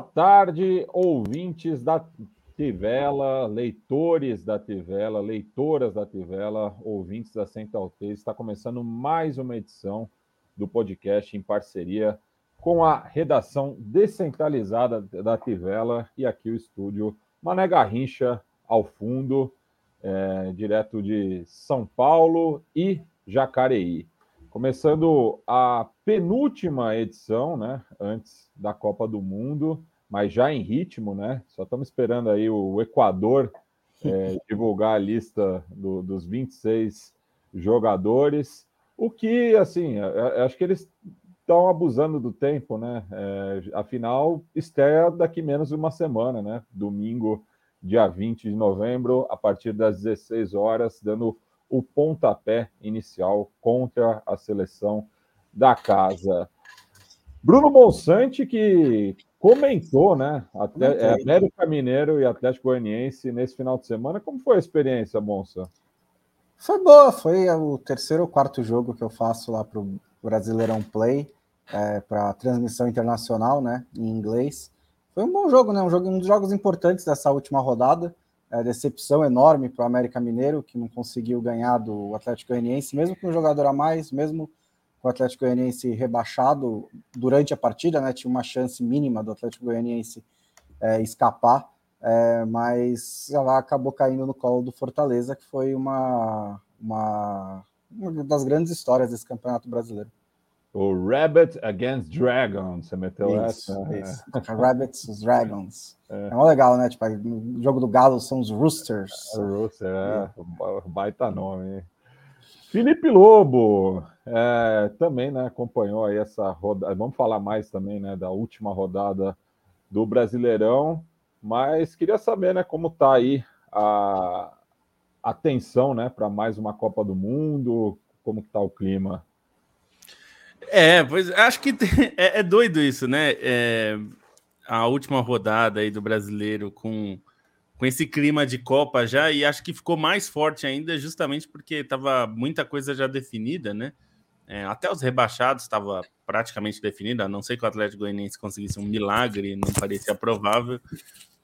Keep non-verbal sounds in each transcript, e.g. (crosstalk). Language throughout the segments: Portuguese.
Boa tarde, ouvintes da Tivela, leitores da Tivela, leitoras da Tivela, ouvintes da Central T. Está começando mais uma edição do podcast em parceria com a redação descentralizada da Tivela e aqui o estúdio Mané Garrincha ao fundo, é, direto de São Paulo e Jacareí. Começando a penúltima edição, né, antes da Copa do Mundo, mas já em ritmo, né? Só estamos esperando aí o Equador é, (laughs) divulgar a lista do, dos 26 jogadores. O que, assim, acho que eles estão abusando do tempo, né? É, afinal, estreia daqui menos de uma semana, né? Domingo, dia 20 de novembro, a partir das 16 horas, dando o pontapé inicial contra a seleção da casa. Bruno Bonsante, que comentou, né? Até, é, América Mineiro e Atlético Goianiense nesse final de semana. Como foi a experiência, Bonsa? Foi boa, foi o terceiro ou quarto jogo que eu faço lá para o Brasileirão Play, é, para transmissão internacional, né? Em inglês. Foi um bom jogo, né? Um, jogo, um dos jogos importantes dessa última rodada é, decepção enorme para o América Mineiro, que não conseguiu ganhar do Atlético Goianiense, mesmo com um jogador a mais, mesmo com o Atlético Goianiense rebaixado durante a partida, né? Tinha uma chance mínima do Atlético Goianiense é, escapar, é, mas ela acabou caindo no colo do Fortaleza, que foi uma, uma, uma das grandes histórias desse campeonato brasileiro. O Rabbit Against Dragons, você meteu isso, essa? Isso. É. (laughs) Rabbits Dragons. É. é legal, né? Tipo, o jogo do Galo são os Roosters. É, Rooster, é. é. Baita nome. Hein? Felipe Lobo é, também né, acompanhou aí essa rodada. Vamos falar mais também né, da última rodada do Brasileirão, mas queria saber né, como está aí a atenção né, para mais uma Copa do Mundo, como está o clima é, pois acho que é, é doido isso, né? É, a última rodada aí do brasileiro com, com esse clima de Copa já, e acho que ficou mais forte ainda justamente porque estava muita coisa já definida, né? É, até os rebaixados estava praticamente definido, a não ser que o Atlético Goianiense conseguisse um milagre, não parecia provável.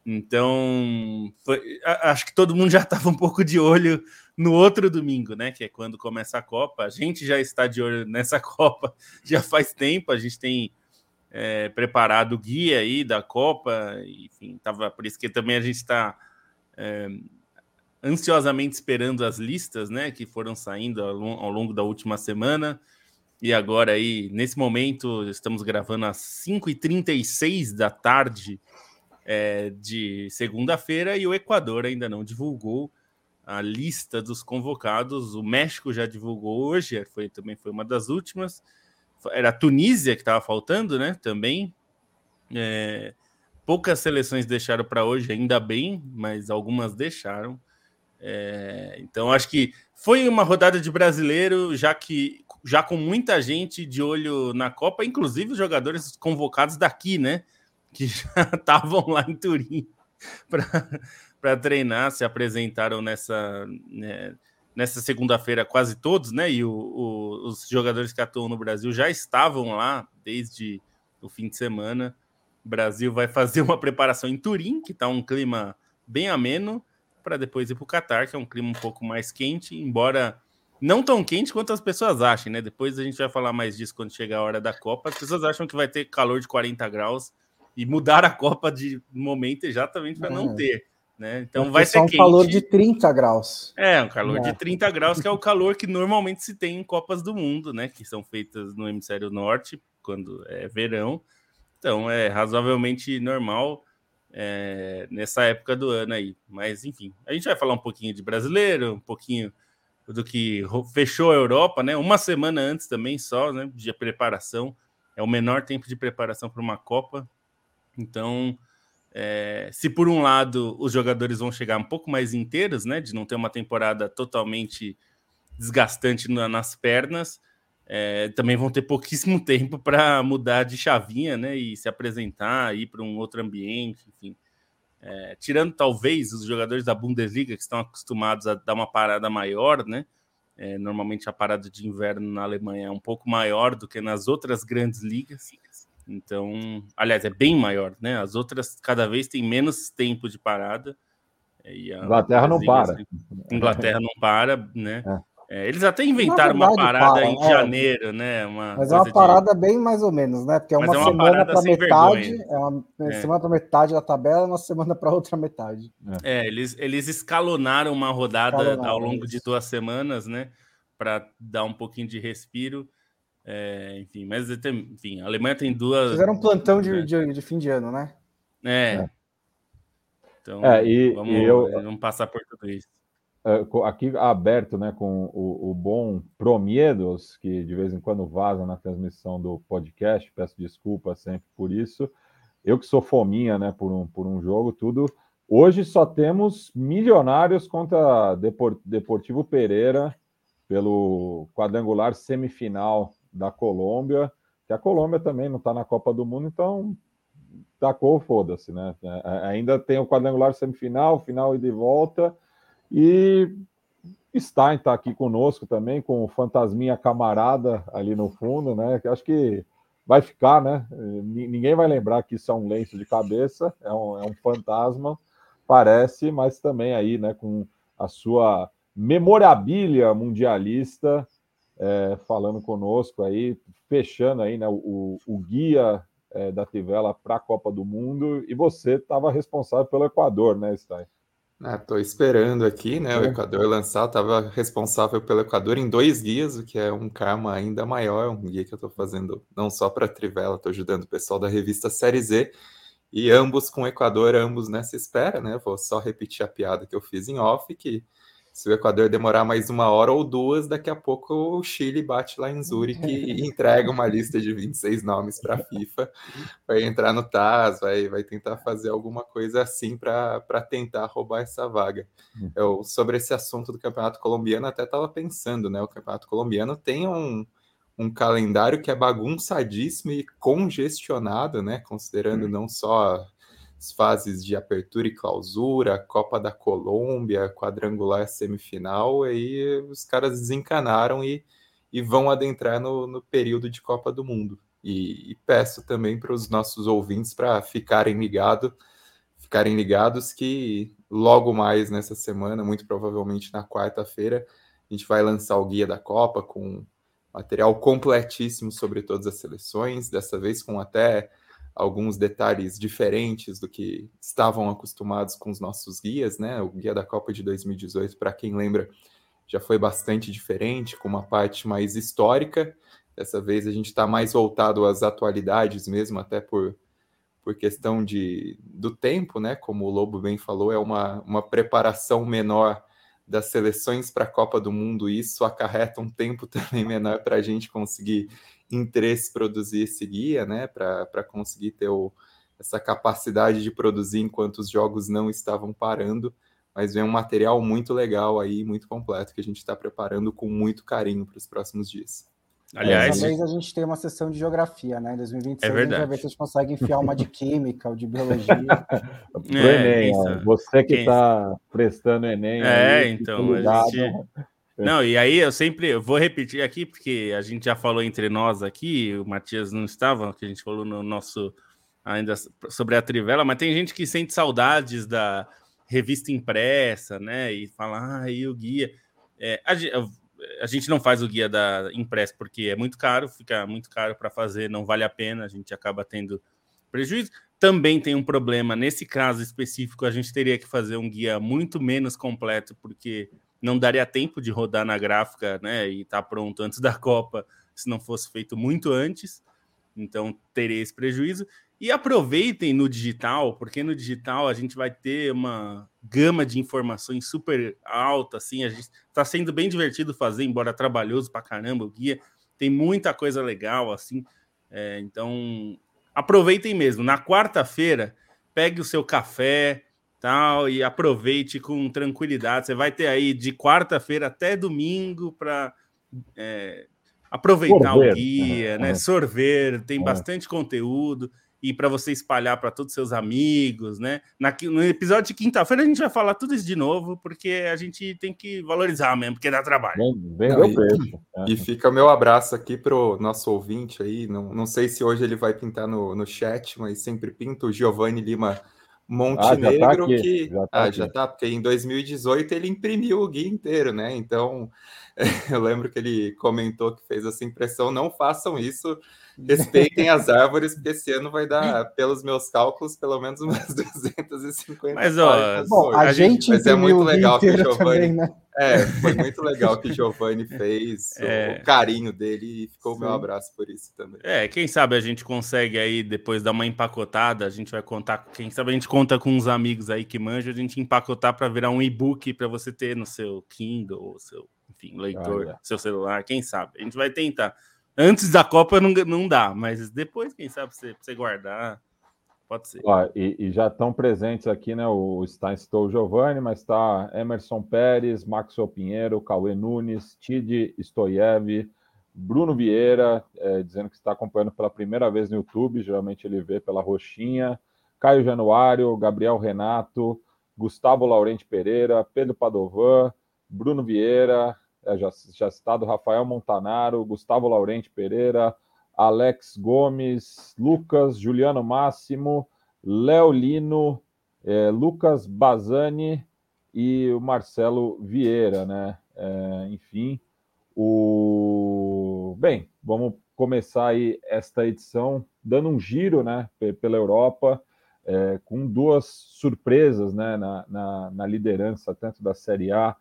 Então, foi, acho que todo mundo já (laughs) estava um pouco de olho no outro domingo, né? Que é quando começa a Copa. A gente já está de olho nessa (laughs) Copa já faz tempo. A gente tem é, preparado o guia aí da Copa, enfim, tava, por isso que também a gente está é, ansiosamente esperando as listas, né? Que foram saindo ao, ao longo da última semana. E agora aí, nesse momento, estamos gravando às 5h36 da tarde é, de segunda-feira e o Equador ainda não divulgou a lista dos convocados. O México já divulgou hoje, foi também foi uma das últimas. Era a Tunísia que estava faltando, né? Também. É, poucas seleções deixaram para hoje, ainda bem, mas algumas deixaram. É, então acho que foi uma rodada de brasileiro, já que já com muita gente de olho na Copa, inclusive os jogadores convocados daqui, né? que já (laughs) estavam lá em Turim para treinar, se apresentaram nessa, né, nessa segunda-feira quase todos, né? E o, o, os jogadores que atuam no Brasil já estavam lá desde o fim de semana. O Brasil vai fazer uma preparação em Turim, que está um clima bem ameno, para depois ir para o Catar, que é um clima um pouco mais quente, embora não tão quente quanto as pessoas acham, né? Depois a gente vai falar mais disso quando chegar a hora da Copa. As pessoas acham que vai ter calor de 40 graus e mudar a Copa de momento exatamente para não ter. Né? Então vai ser um quente. calor de 30 graus. É, um calor é. de 30 graus, que é o calor que normalmente se tem em Copas do Mundo, né? Que são feitas no hemisfério norte, quando é verão. Então é razoavelmente normal é, nessa época do ano aí. Mas enfim, a gente vai falar um pouquinho de brasileiro, um pouquinho do que fechou a Europa, né? Uma semana antes também só, né? De preparação. É o menor tempo de preparação para uma Copa. Então, é, se por um lado os jogadores vão chegar um pouco mais inteiros, né, de não ter uma temporada totalmente desgastante na, nas pernas, é, também vão ter pouquíssimo (laughs) tempo para mudar de chavinha, né, e se apresentar, ir para um outro ambiente, enfim. É, tirando talvez os jogadores da Bundesliga que estão acostumados a dar uma parada maior, né? É, normalmente a parada de inverno na Alemanha é um pouco maior do que nas outras grandes ligas. Então, aliás, é bem maior, né? As outras cada vez tem menos tempo de parada. Inglaterra não para. Assim, Inglaterra não para, né? É. É, eles até inventaram verdade, uma parada para, em é. janeiro, né? Uma mas é uma parada de... bem mais ou menos, né? Porque é uma, é uma semana para metade, vergonha. é uma é. semana para metade da tabela, uma semana para outra metade. É, eles, eles escalonaram uma rodada escalonaram ao longo de duas semanas, né? Para dar um pouquinho de respiro. É, enfim, mas enfim, a Alemanha tem duas. Fizeram um plantão de, de, de fim de ano, né? É. Então, e, vamos, e eu... vamos passar por tudo isso. É, aqui aberto né, com o, o, bom Promiedos, que de vez em quando vaza na transmissão do podcast, peço desculpa sempre por isso. Eu que sou fominha né, por, um, por um jogo, tudo. Hoje só temos milionários contra Depor, Deportivo Pereira pelo quadrangular semifinal da Colômbia, que a Colômbia também não está na Copa do Mundo, então tacou, foda-se, né? É, ainda tem o quadrangular semifinal, final e de volta e Stein está aqui conosco também, com o Fantasminha Camarada ali no fundo, né? Que acho que vai ficar, né? Ninguém vai lembrar que isso é um lenço de cabeça, é um, é um fantasma, parece, mas também aí, né, com a sua memorabilia mundialista é, falando conosco aí, fechando aí, né, o, o guia é, da Tivela para a Copa do Mundo, e você estava responsável pelo Equador, né, Stein? Estou ah, esperando aqui, né? O é. Equador lançar, estava responsável pelo Equador em dois guias, o que é um karma ainda maior, um guia que eu estou fazendo não só para a Trivela, estou ajudando o pessoal da revista Série Z, e ambos com o Equador, ambos nessa espera, né? Vou só repetir a piada que eu fiz em off, que se o Equador demorar mais uma hora ou duas, daqui a pouco o Chile bate lá em Zurique (laughs) e entrega uma lista de 26 nomes para a FIFA. Vai entrar no TAS, vai, vai tentar fazer alguma coisa assim para tentar roubar essa vaga. Hum. Eu, sobre esse assunto do Campeonato Colombiano, até estava pensando, né? O Campeonato Colombiano tem um, um calendário que é bagunçadíssimo e congestionado, né? Considerando hum. não só as fases de apertura e clausura, Copa da Colômbia, quadrangular semifinal, aí os caras desencanaram e, e vão adentrar no, no período de Copa do Mundo. E, e peço também para os nossos ouvintes para ficarem ligados, ficarem ligados que logo mais nessa semana, muito provavelmente na quarta-feira, a gente vai lançar o guia da Copa com material completíssimo sobre todas as seleções, dessa vez com até alguns detalhes diferentes do que estavam acostumados com os nossos guias, né? O guia da Copa de 2018, para quem lembra, já foi bastante diferente, com uma parte mais histórica. Dessa vez a gente está mais voltado às atualidades mesmo, até por, por questão de, do tempo, né? Como o Lobo bem falou, é uma, uma preparação menor das seleções para a Copa do Mundo. Isso acarreta um tempo (laughs) também menor para a gente conseguir interesse produzir esse guia, né, para conseguir ter o, essa capacidade de produzir enquanto os jogos não estavam parando, mas vem um material muito legal aí, muito completo, que a gente está preparando com muito carinho para os próximos dias. Aliás, Dessa vez a gente tem uma sessão de geografia, né? Em 2026 é verdade. a gente vai ver se a gente consegue enfiar uma de (laughs) química ou de biologia. Pro é, Enem, você que está prestando Enem. É, aí, então, a gente, (laughs) não, e aí eu sempre eu vou repetir aqui, porque a gente já falou entre nós aqui, o Matias não estava, que a gente falou no nosso ainda sobre a Trivela, mas tem gente que sente saudades da revista impressa, né? E fala, ah, e o guia. É, a, a, gente não faz o guia da impressa porque é muito caro, fica muito caro para fazer, não vale a pena, a gente acaba tendo prejuízo. Também tem um problema, nesse caso específico, a gente teria que fazer um guia muito menos completo, porque não daria tempo de rodar na gráfica, né, e tá pronto antes da (laughs) Copa, se não fosse feito muito antes. Então, teria esse prejuízo. E aproveitem no digital, porque no digital a gente vai ter uma gama de informações super alta, assim, a gente está sendo bem divertido fazer, embora trabalhoso para caramba o guia, tem muita coisa legal, assim, é, então aproveitem mesmo. Na quarta-feira, pegue o seu café, tal, e aproveite com tranquilidade. Você vai ter aí de quarta-feira até domingo para é, aproveitar Sorver. o guia, né? Sorver, tem é. bastante conteúdo. E para você espalhar para todos os seus amigos, né? Na, no episódio de quinta-feira a gente vai falar tudo isso de novo, porque a gente tem que valorizar mesmo, porque dá trabalho. Bem, bem e, e, fica meu abraço aqui pro nosso ouvinte aí. Não, não sei se hoje ele vai pintar no, no chat, mas sempre pinta o Giovanni Lima Montenegro, ah, tá que já tá, ah, já tá, porque em 2018 ele imprimiu o guia inteiro, né? Então (laughs) eu lembro que ele comentou que fez essa impressão. Não façam isso, respeitem as árvores, porque esse ano vai dar, pelos meus cálculos, pelo menos umas (laughs) 250. Mas, ó, bom, a gente Mas é muito legal que o Giovanni. Também, né? É, foi muito legal que o Giovanni (laughs) fez, é. o carinho dele, e ficou o meu abraço por isso também. É, quem sabe a gente consegue aí, depois dar uma empacotada, a gente vai contar, quem sabe a gente conta com uns amigos aí que manjam, a gente empacotar para virar um e-book para você ter no seu Kindle, ou seu, enfim, leitor, ah, seu celular, quem sabe. A gente vai tentar. Antes da Copa não, não dá, mas depois, quem sabe, você, você guardar. Pode ser. E, e, já estão presentes aqui, né? O Stein citou o Giovanni, mas está Emerson Pérez, Maxwell Pinheiro, Cauê Nunes, Tid Stoiev, Bruno Vieira, é, dizendo que está acompanhando pela primeira vez no YouTube, geralmente ele vê pela roxinha, Caio Januário, Gabriel Renato, Gustavo Laurente Pereira, Pedro Padovan, Bruno Vieira, é, já, já citado Rafael Montanaro, Gustavo Laurente Pereira, Alex Gomes, Lucas, Juliano Máximo, Léo Lino, é, Lucas Bazani e o Marcelo Vieira, né? É, enfim, o bem, vamos começar aí esta edição dando um giro, né, pela Europa, é, com duas surpresas, né, na, na, na liderança tanto da Série A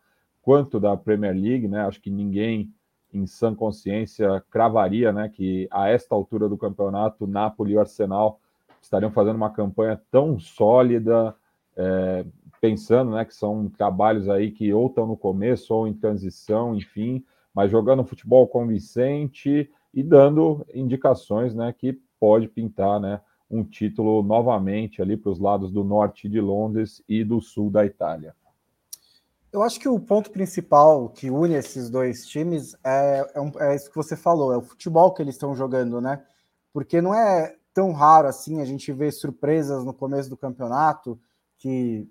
quanto da Premier League, né? Acho que ninguém em sã consciência cravaria, né, que a esta altura do campeonato, Napoli e Arsenal estariam fazendo uma campanha tão sólida, é, pensando, né, que são trabalhos aí que ou estão no começo ou em transição, enfim, mas jogando futebol convincente e dando indicações, né, que pode pintar, né, um título novamente ali para os lados do norte de Londres e do sul da Itália. Eu acho que o ponto principal que une esses dois times é, é, um, é isso que você falou, é o futebol que eles estão jogando, né? Porque não é tão raro assim a gente ver surpresas no começo do campeonato que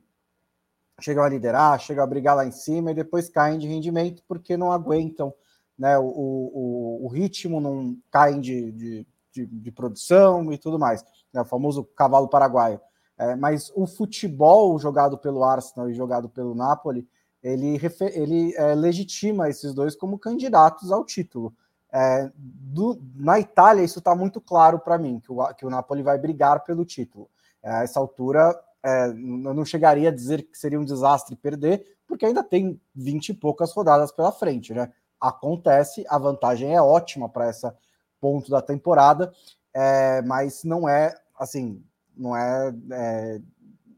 chegam a liderar, chegam a brigar lá em cima e depois caem de rendimento porque não aguentam, né? O, o, o ritmo não caem de, de, de, de, produção e tudo mais, né? o famoso cavalo paraguaio. É, mas o futebol jogado pelo Arsenal e jogado pelo Napoli ele, ele é, legitima esses dois como candidatos ao título. É, do, na Itália, isso está muito claro para mim, que o, que o Napoli vai brigar pelo título. É, a essa altura, é, eu não chegaria a dizer que seria um desastre perder, porque ainda tem 20 e poucas rodadas pela frente. Né? Acontece, a vantagem é ótima para essa ponto da temporada, é, mas não é assim, não é, é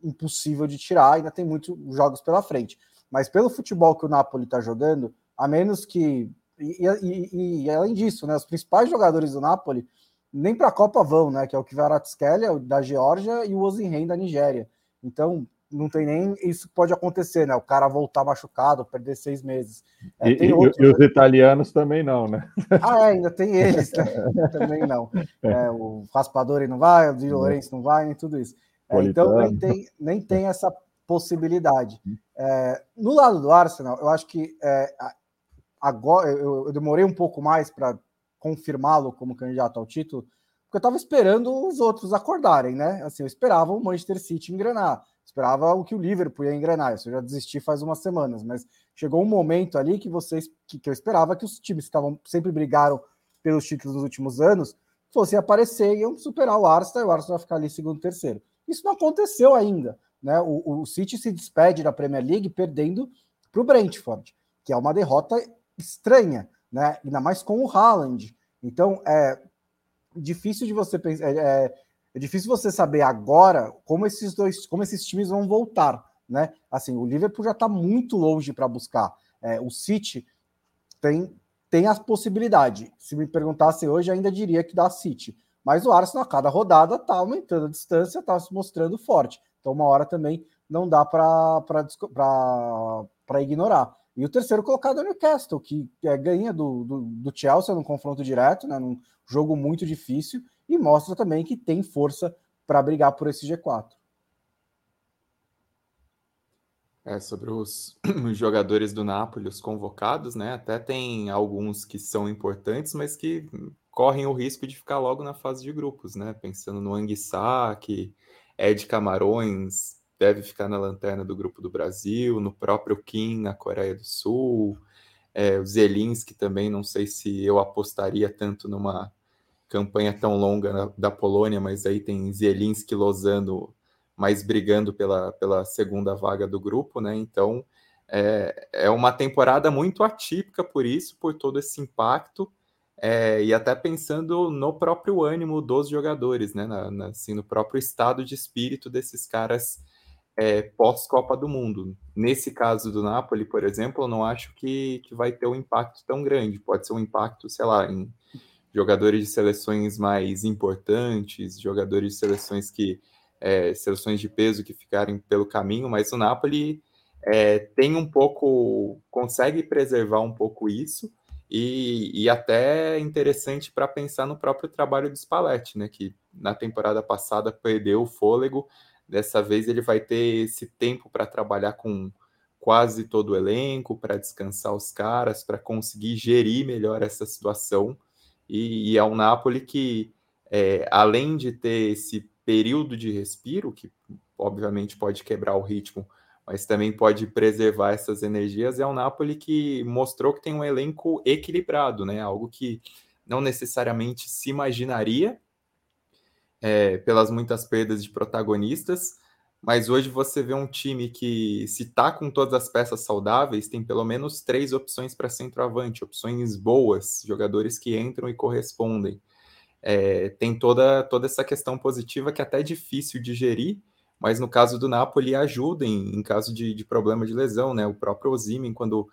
impossível de tirar, ainda tem muitos jogos pela frente. Mas pelo futebol que o Napoli está jogando, a menos que. E, e, e, além disso, né, os principais jogadores do Napoli nem para a Copa vão, né? Que é o Kvaratskhelia da Geórgia e o Ozinhen da Nigéria. Então, não tem nem isso pode acontecer, né? O cara voltar machucado, perder seis meses. É, e, e, os italianos também não, né? Ah, é, ainda tem eles, né? (laughs) também não. É, o Raspadori não vai, o Di Lourenço não vai, nem tudo isso. É, então nem tem, nem tem essa possibilidade. Uhum. É, no lado do Arsenal, eu acho que é, agora eu, eu, demorei um pouco mais para confirmá-lo como candidato ao título, porque eu estava esperando os outros acordarem, né? Assim, eu esperava o Manchester City engrenar, esperava o que o Liverpool ia engrenar. Isso eu já desisti faz umas semanas, mas chegou um momento ali que vocês que, que eu esperava que os times que estavam sempre brigaram pelos títulos nos últimos anos fossem aparecer e iam superar o Arsenal e o Arsenal vai ficar ali segundo, terceiro. Isso não aconteceu ainda. Né? O, o City se despede da Premier League perdendo para o Brentford, que é uma derrota estranha, né? ainda mais com o Haaland. Então, é difícil de você pensar. É, é, é difícil você saber agora como esses dois, como esses times vão voltar, né? Assim, o Liverpool já está muito longe para buscar. É, o City tem tem a possibilidade. Se me perguntasse hoje, ainda diria que dá City. Mas o Arsenal, a cada rodada, está aumentando a distância, está se mostrando forte. Então, uma hora também não dá para ignorar. E o terceiro colocado é o Newcastle, que é, ganha do, do, do, Chelsea num confronto direto, né, num jogo muito difícil, e mostra também que tem força para brigar por esse G4. É, sobre os, os, (clears throat) jogadores do Napoli, os convocados, né? Até tem alguns que são importantes, mas que correm o risco de ficar logo na fase de grupos, né? Pensando no Anguissá, que é de Camarões, deve ficar na lanterna do grupo do Brasil, no próprio Kim, na Coreia do Sul, é, o Zelinski também, não sei se eu apostaria tanto numa campanha tão longa na, da Polônia, mas aí tem Zelinski, Lozano mas brigando pela, pela segunda vaga do grupo, né? Então é, é uma temporada muito atípica por isso, por todo esse impacto, é, e até pensando no próprio ânimo dos jogadores, né? Na, na, assim, no próprio estado de espírito desses caras é, pós-Copa do Mundo. Nesse caso do Napoli, por exemplo, eu não acho que, que vai ter um impacto tão grande. Pode ser um impacto, sei lá, em jogadores de seleções mais importantes, jogadores de seleções que é, seleções de peso que ficarem pelo caminho, mas o Napoli é, tem um pouco, consegue preservar um pouco isso, e, e até interessante para pensar no próprio trabalho do Spalletti, né, que na temporada passada perdeu o fôlego, dessa vez ele vai ter esse tempo para trabalhar com quase todo o elenco, para descansar os caras, para conseguir gerir melhor essa situação, e, e é um Napoli que, é, além de ter esse período de respiro, que obviamente pode quebrar o ritmo, mas também pode preservar essas energias, é o Napoli que mostrou que tem um elenco equilibrado, né? Algo que não necessariamente se imaginaria é, pelas muitas perdas de protagonistas, mas hoje você vê um time que, se tá com todas as peças saudáveis, tem pelo menos três opções para centroavante, opções boas, jogadores que entram e correspondem. É, tem toda, toda essa questão positiva que é até difícil de gerir, mas no caso do Napoli ajuda em, em caso de, de, problema de lesão, né? O próprio Osimhen, quando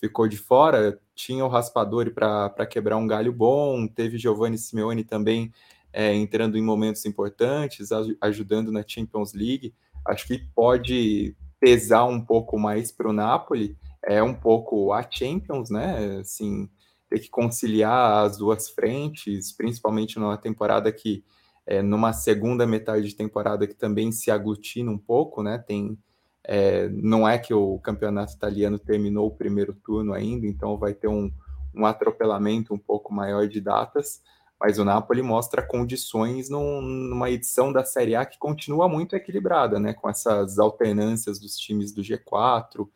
ficou de fora, tinha o Raspadori para quebrar um galho bom, teve Giovanni Simeone também é, entrando em momentos importantes, ajudando na Champions League. Acho que pode pesar um pouco mais para o Napoli, é um pouco a Champions, né? Assim, ter que conciliar as duas frentes, principalmente numa temporada que, é, numa segunda metade de temporada que também se aglutina um pouco, né? Tem, é, não é que o campeonato italiano terminou o primeiro turno ainda, então vai ter um, um atropelamento um pouco maior de datas, mas o Napoli mostra condições num, numa edição da Série A que continua muito equilibrada, né? Com essas alternâncias dos times do G4,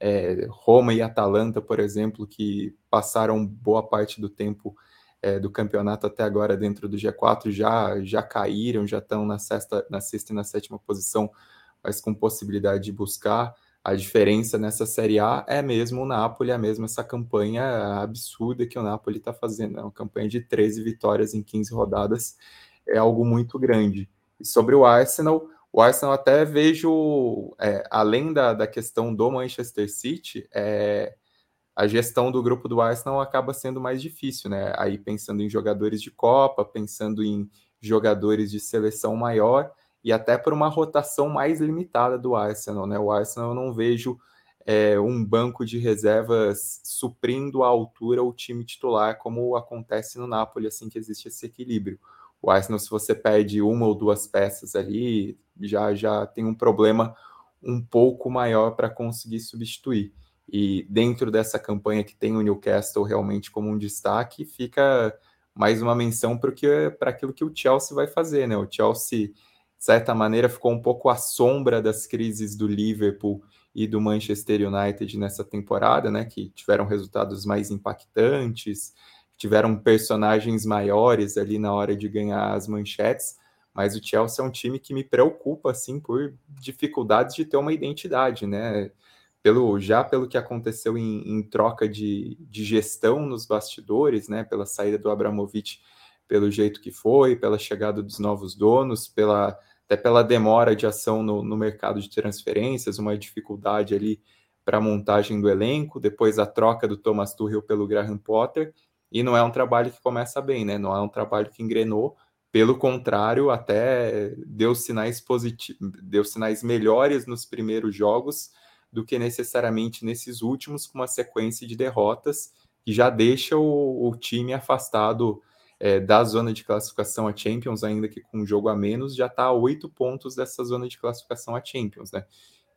é, Roma e Atalanta, por exemplo, que passaram boa parte do tempo é, do campeonato até agora dentro do G4, já, já caíram, já estão na sexta, na sexta e na sétima posição, mas com possibilidade de buscar. A diferença nessa Série A é mesmo o Napoli, é mesmo essa campanha absurda que o Napoli está fazendo. É uma campanha de 13 vitórias em 15 rodadas, é algo muito grande. E sobre o Arsenal, o Arsenal até vejo, é, além da, da questão do Manchester City, é, a gestão do grupo do Arsenal acaba sendo mais difícil, né? Aí pensando em jogadores de Copa, pensando em jogadores de seleção maior e até por uma rotação mais limitada do Arsenal, né? O Arsenal eu não vejo é, um banco de reservas suprindo à altura o time titular, como acontece no Napoli, assim que existe esse equilíbrio. O Arsenal, se você perde uma ou duas peças ali, já, já tem um problema um pouco maior para conseguir substituir. E dentro dessa campanha que tem o Newcastle realmente como um destaque, fica mais uma menção para aquilo que o Chelsea vai fazer, né? O Chelsea, de certa maneira, ficou um pouco à sombra das crises do Liverpool e do Manchester United nessa temporada, né? Que tiveram resultados mais impactantes, tiveram personagens maiores ali na hora de ganhar as manchetes, mas o Chelsea é um time que me preocupa assim por dificuldades de ter uma identidade, né? Pelo, já pelo que aconteceu em, em troca de, de, gestão nos bastidores, né? Pela saída do Abramovich, pelo jeito que foi, pela chegada dos novos donos, pela até pela demora de ação no, no mercado de transferências, uma dificuldade ali para a montagem do elenco, depois a troca do Thomas Tuchel pelo Graham Potter, e não é um trabalho que começa bem, né? Não é um trabalho que engrenou, pelo contrário, até deu sinais positivos, deu sinais melhores nos primeiros jogos do que necessariamente nesses últimos, com uma sequência de derrotas que já deixa o, o time afastado é, da zona de classificação a Champions, ainda que com um jogo a menos, já está a oito pontos dessa zona de classificação a Champions, né?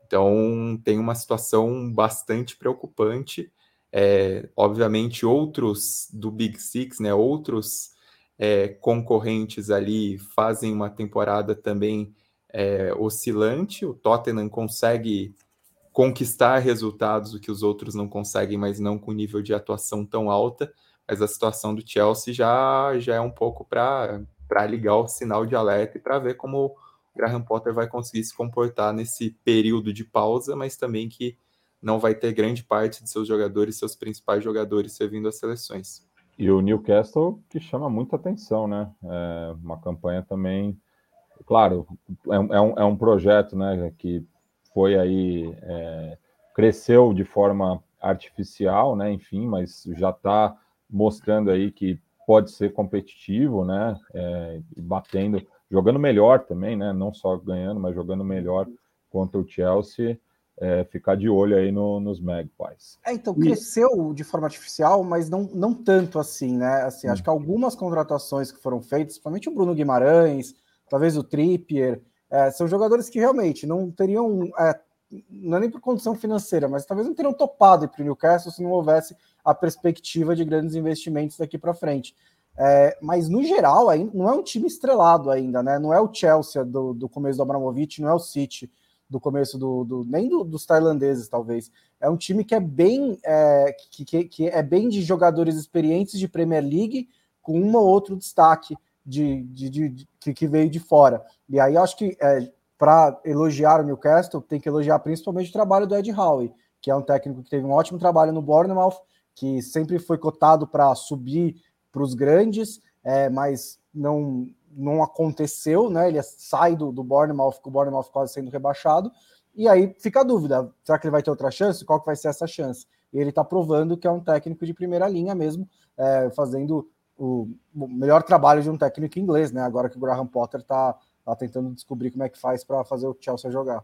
Então tem uma situação bastante preocupante. É, obviamente, outros do Big Six, né? Outros é, concorrentes ali fazem uma temporada também é, oscilante. O Tottenham consegue conquistar resultados o que os outros não conseguem, mas não com nível de atuação tão alta mas a situação do Chelsea já, já é um pouco para ligar o sinal de alerta e para ver como o Graham Potter vai conseguir se comportar nesse período de pausa, mas também que não vai ter grande parte de seus jogadores, seus principais jogadores servindo as seleções. E o Newcastle que chama muita atenção, né? É uma campanha também, claro, é, é, um, é um projeto, né? Que foi aí é, cresceu de forma artificial, né? Enfim, mas já está mostrando aí que pode ser competitivo, né? É, batendo, jogando melhor também, né? Não só ganhando, mas jogando melhor contra o Chelsea. É, ficar de olho aí no, nos Magpies. É, então, cresceu de forma artificial, mas não, não tanto assim, né? Assim, hum. Acho que algumas contratações que foram feitas, principalmente o Bruno Guimarães, talvez o Trippier, é, são jogadores que realmente não teriam é, não é nem por condição financeira, mas talvez não teriam topado para o Newcastle se não houvesse a perspectiva de grandes investimentos daqui para frente. É, mas no geral, aí, não é um time estrelado ainda, né? Não é o Chelsea do, do começo do Abramovich, não é o City do começo do, do nem do, dos tailandeses, talvez. É um time que é bem é, que, que, que, é bem de jogadores experientes de Premier League, com um ou outro destaque de, de, de, de que, veio de fora. E aí acho que é, para elogiar o Newcastle, tem que elogiar principalmente o trabalho do Ed Howe, que é um técnico que teve um ótimo trabalho no Bournemouth, que sempre foi cotado para subir para os grandes, é, mas não, não aconteceu, né? Ele sai do, do Bournemouth, com o Bournemouth quase sendo rebaixado, e aí fica a dúvida: será que ele vai ter outra chance? Qual que vai ser essa chance? E ele está provando que é um técnico de primeira linha mesmo, é, fazendo o, melhor trabalho de um técnico inglês, né? Agora que o Graham Potter está tá tentando descobrir como é que faz para fazer o Chelsea jogar.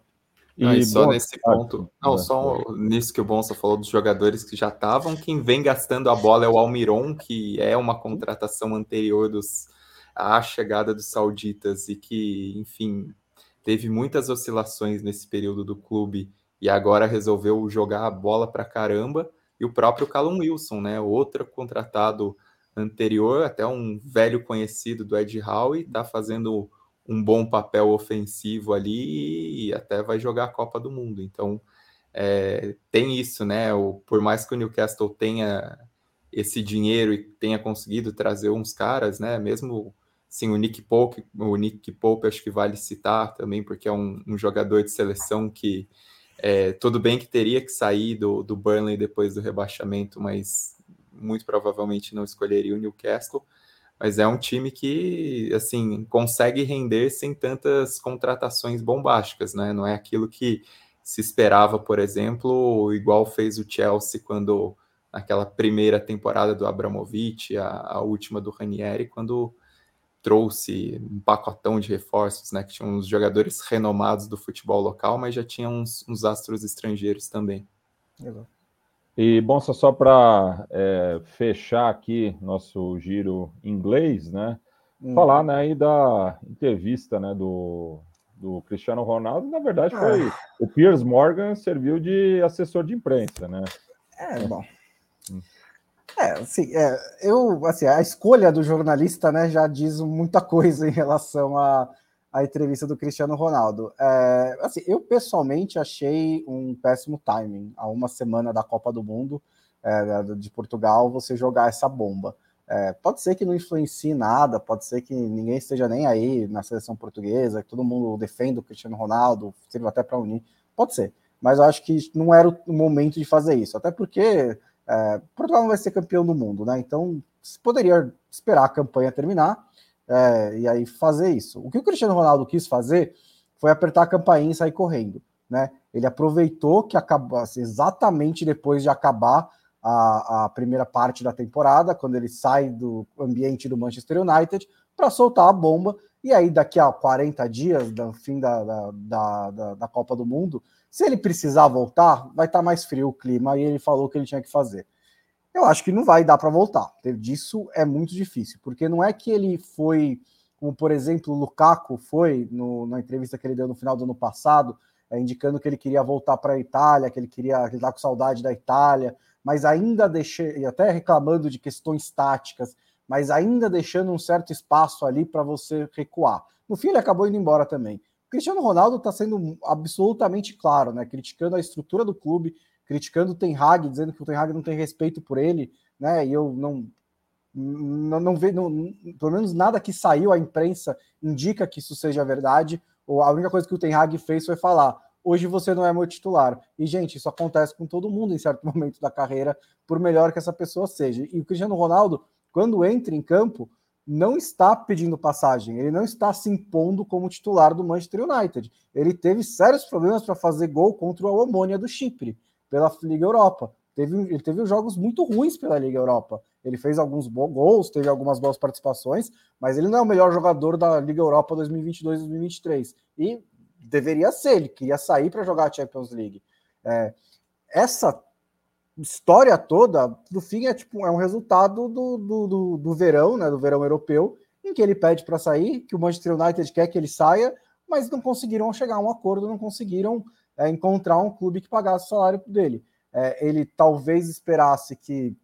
E, e só bom, nesse ponto, não, só nisso que o Bonsa falou dos jogadores que já estavam, quem vem gastando a bola é o Almiron, que é uma contratação anterior dos à chegada dos sauditas e que, enfim, teve muitas oscilações nesse período do clube e agora resolveu jogar a bola para caramba. E o próprio Callum Wilson, né, outro contratado anterior, até um velho conhecido do Ed Howe, está fazendo um bom papel ofensivo ali e até vai jogar a Copa do Mundo. Então, é, tem isso, né? O, por mais que o Newcastle tenha esse dinheiro e tenha conseguido trazer uns caras, né? Mesmo sim, o Nick Pope, o Nick Pope acho que vale citar também, porque é um, um jogador de seleção que é, tudo bem que teria que sair do, do Burnley depois do rebaixamento, mas muito provavelmente não escolheria o Newcastle mas é um time que assim consegue render sem tantas contratações bombásticas, né? Não é aquilo que se esperava, por exemplo, igual fez o Chelsea quando naquela primeira temporada do Abramovich, a, a última do Ranieri, quando trouxe um pacotão de reforços, né? Que tinha uns jogadores renomados do futebol local, mas já tinha uns, uns astros estrangeiros também. Exato. E, bom, só, só para é, fechar aqui nosso giro inglês, né? Hum. Falar né, aí da entrevista né, do, do Cristiano Ronaldo. Na verdade, foi ah. o Piers Morgan serviu de assessor de imprensa, né? É, bom. Hum. É, assim, é, eu, assim, a escolha do jornalista, né, já diz muita coisa em relação a a entrevista do Cristiano Ronaldo. É, assim, eu pessoalmente achei um péssimo timing, a uma semana da Copa do Mundo é, de Portugal, você jogar essa bomba. É, pode ser que não influencie nada, pode ser que ninguém esteja nem aí na seleção portuguesa, que todo mundo defenda o Cristiano Ronaldo, sirva até para unir, pode ser. Mas eu acho que não era o momento de fazer isso, até porque é, Portugal não vai ser campeão do mundo, né? Então, poderia esperar a campanha terminar é, e aí fazer isso. O que o Cristiano Ronaldo quis fazer foi apertar a campainha e sair correndo. Né? Ele aproveitou que acabou assim, exatamente depois de acabar a, a, primeira parte da temporada, quando ele sai do ambiente do Manchester United, para soltar a bomba. E aí, daqui a 40 dias, do fim da, da, da, da Copa do Mundo, se ele precisar voltar, vai estar tá mais frio o clima. E ele falou que ele tinha que fazer. Eu acho que não vai dar para voltar. Disso é muito difícil, porque não é que ele foi, como por exemplo o Lukaku foi no, na entrevista que ele deu no final do ano passado, é, indicando que ele queria voltar para a Itália, que ele queria, que ele tá com saudade da Itália, mas ainda deixei, e até reclamando de questões táticas, mas ainda deixando um certo espaço ali para você recuar. No fim, ele acabou indo embora também. O Cristiano Ronaldo está sendo absolutamente claro, né? Criticando a estrutura do clube, criticando o Ten Hag, dizendo que o Ten Hag não tem respeito por ele, né? E eu não não, não vejo, pelo menos nada que saiu à imprensa indica que isso seja verdade. Ou a única coisa que o Ten Hag fez foi falar: hoje você não é meu titular. E, gente, isso acontece com todo mundo em certo (laughs) momento da carreira, por melhor que essa pessoa seja. E o Cristiano Ronaldo, quando entra em campo, não está pedindo passagem, ele não está se impondo como titular do Manchester United. Ele teve sérios problemas para fazer gol contra o Omônia do Chipre, pela Liga Europa. Teve, ele teve jogos muito ruins pela Liga Europa. Ele fez alguns gols, teve algumas boas participações, mas ele não é o melhor jogador da Liga Europa 2022-2023. E deveria ser, ele queria sair para jogar a Champions League. É, essa história toda, no fim, é tipo é um resultado do, do, do, do verão, né, do verão europeu, em que ele pede para sair, que o Manchester United quer que ele saia, mas não conseguiram chegar a um acordo, não conseguiram é, encontrar um clube que pagasse o salário dele. É, ele talvez esperasse que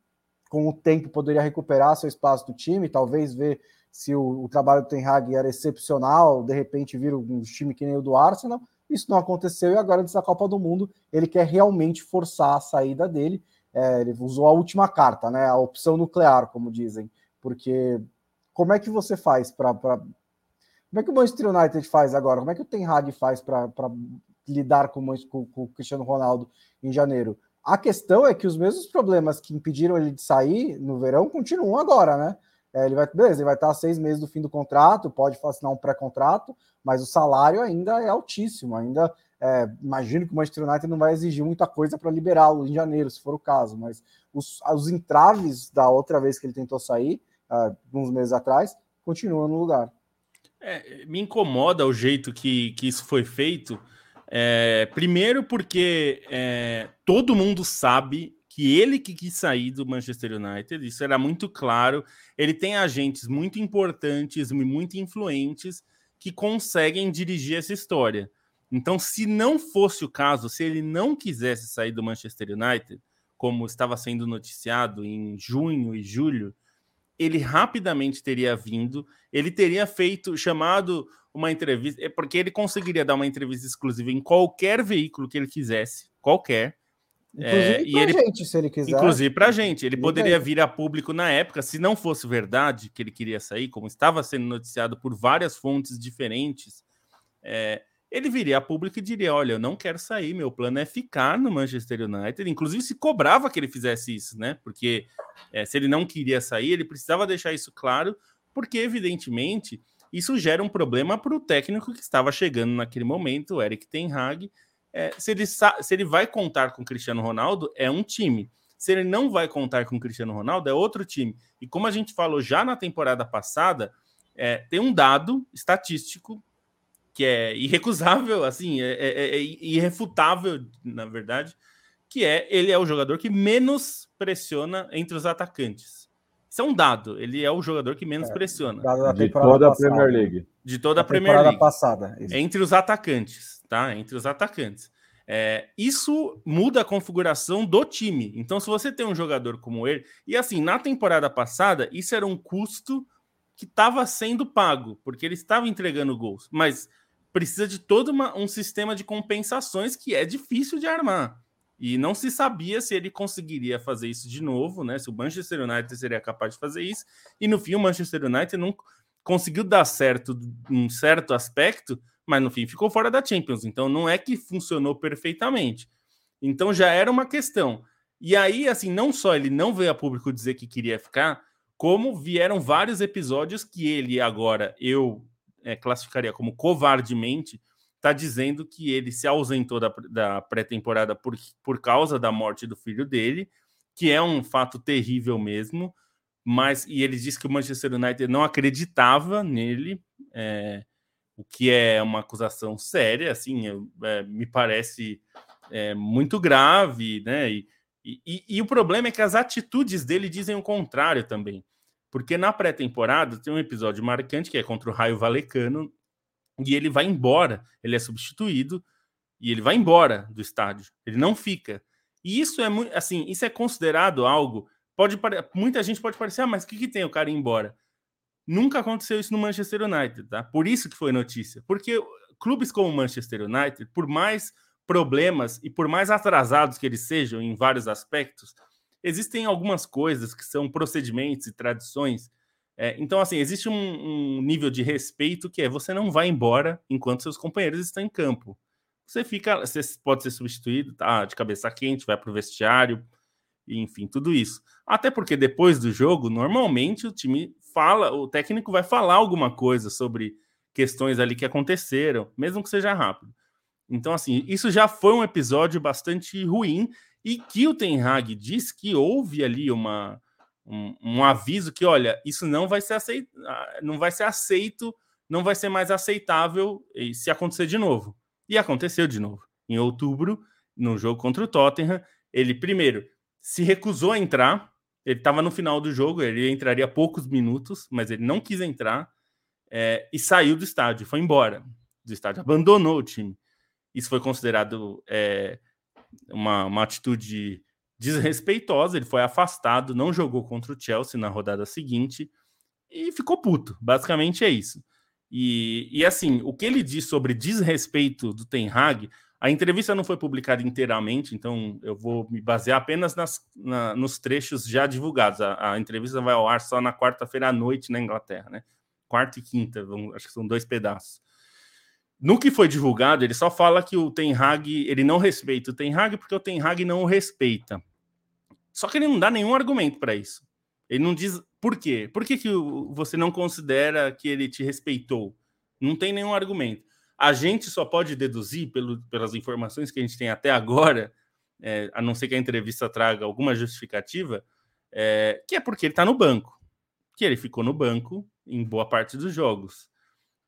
com o tempo poderia recuperar seu espaço do time, talvez ver se o, o trabalho do Ten Hag era excepcional, de repente vir um time que nem o do Arsenal, isso não aconteceu e agora nessa Copa do Mundo ele quer realmente forçar a saída dele. É, ele usou a última carta, né? A opção nuclear, como dizem. Porque como é que você faz para. Pra... Como é que o Manchester United faz agora? Como é que o Ten Hag faz para lidar com, com, com o Cristiano Ronaldo em janeiro? A questão é que os mesmos problemas que impediram ele de sair no verão continuam agora, né? É, ele vai, beleza, ele vai estar seis meses do fim do contrato, pode assinar um pré-contrato, mas o salário ainda é altíssimo. Ainda é, imagino que o Manchester United não vai exigir muita coisa para liberá-lo em janeiro, se for o caso. Mas os, os entraves da outra vez que ele tentou sair, uh, alguns meses atrás, continuam no lugar. É, me incomoda o jeito que, que isso foi feito. É, primeiro, porque é, todo mundo sabe que ele que quis sair do Manchester United, isso era muito claro. Ele tem agentes muito importantes e muito influentes que conseguem dirigir essa história. Então, se não fosse o caso, se ele não quisesse sair do Manchester United, como estava sendo noticiado em junho e julho, ele rapidamente teria vindo, ele teria feito, chamado uma entrevista, é porque ele conseguiria dar uma entrevista exclusiva em qualquer veículo que ele quisesse, qualquer, Inclusive é, e ele, gente, se ele quiser. Inclusive para gente. Ele poderia vir a público na época, se não fosse verdade que ele queria sair, como estava sendo noticiado por várias fontes diferentes, é, ele viria a público e diria: Olha, eu não quero sair, meu plano é ficar no Manchester United. Inclusive, se cobrava que ele fizesse isso, né? Porque é, se ele não queria sair, ele precisava deixar isso claro, porque, evidentemente, isso gera um problema para o técnico que estava chegando naquele momento, o Eric Ten Hag é, se, ele se ele vai contar com o Cristiano Ronaldo, é um time. Se ele não vai contar com o Cristiano Ronaldo, é outro time. E como a gente falou já na temporada passada, é, tem um dado estatístico que é irrecusável, (laughs) assim, é, é, é, é irrefutável, na verdade, que é ele é o jogador que menos pressiona entre os atacantes. Isso é um dado. Ele é o jogador que menos é, pressiona. de toda a Premier League. De toda a Premier League. passada. Isso. Entre os atacantes tá? Entre os atacantes. É, isso muda a configuração do time. Então, se você tem um jogador como ele, e assim, na temporada passada, isso era um custo que estava sendo pago, porque ele estava entregando gols, mas precisa de todo uma, um sistema de compensações que é difícil de armar. E não se sabia se ele conseguiria fazer isso de novo, né? Se o Manchester United seria capaz de fazer isso. E no fim, o Manchester United não conseguiu dar certo um certo aspecto, mas no fim ficou fora da Champions. Então não é que funcionou perfeitamente. Então já era uma questão. E aí, assim, não só ele não veio a público dizer que queria ficar, como vieram vários episódios que ele agora eu é, classificaria como covardemente está dizendo que ele se ausentou da, da pré-temporada por, por causa da morte do filho dele, que é um fato terrível mesmo. Mas e ele disse que o Manchester United não acreditava nele. É, o que é uma acusação séria, assim, é, me parece é, muito grave, né? E E, e, e, o problema é que as atitudes dele dizem o contrário também. Porque na pré-temporada tem um episódio marcante que é contra o Raio Valecano e ele vai embora, ele é substituído e ele vai embora do estádio. Ele não fica. E isso é muito assim, isso é considerado algo. Pode muita gente pode parecer, ah, mas o que, que tem o cara ir embora? Nunca aconteceu isso no Manchester United, tá? Por isso que foi notícia. Porque clubes como o Manchester United, por mais problemas e por mais atrasados que eles sejam em vários aspectos, existem algumas coisas que são procedimentos e tradições. É, então, assim, existe um, um, nível de respeito que é você não vai embora enquanto seus companheiros estão em campo. Você fica, você pode ser substituído, tá de cabeça quente, vai para o vestiário, enfim, tudo isso. Até porque depois do jogo, normalmente o time fala, o técnico vai falar alguma coisa sobre questões ali que aconteceram, mesmo que seja rápido. Então, assim, isso já foi um episódio bastante ruim e que o Ten Hag diz que houve ali uma, um, um, aviso que, olha, isso não vai ser aceito, ah, não vai ser aceito, não vai ser mais aceitável se acontecer de novo. E aconteceu de novo. Em outubro, no jogo contra o Tottenham, ele primeiro se recusou a entrar. Ele estava no final do jogo, ele entraria poucos minutos, mas ele não quis entrar é, e saiu do estádio, foi embora do estádio, abandonou o time. Isso foi considerado é, uma, uma atitude desrespeitosa. Ele foi afastado, não jogou contra o Chelsea na rodada seguinte e ficou puto. Basicamente é isso. E, e assim, o que ele diz sobre desrespeito do Ten Hag, a entrevista não foi publicada inteiramente, então eu vou me basear apenas nas, na, nos trechos já divulgados. A, a, entrevista vai ao ar só na quarta-feira à noite na Inglaterra, né? Quarta e quinta, acho que são dois pedaços. No que foi divulgado, ele só fala que o Ten Hag, ele não respeita o Ten Hag porque o Ten Hag não o respeita. Só que ele não dá nenhum argumento para isso. Ele não diz por quê. Por que, que você não considera que ele te respeitou? Não tem nenhum argumento. A gente só pode deduzir, pelo, pelas informações que a gente tem até agora, (laughs) é, a não ser que a entrevista traga alguma justificativa, é, que é porque ele está no banco. Que ele ficou no banco em boa parte dos jogos.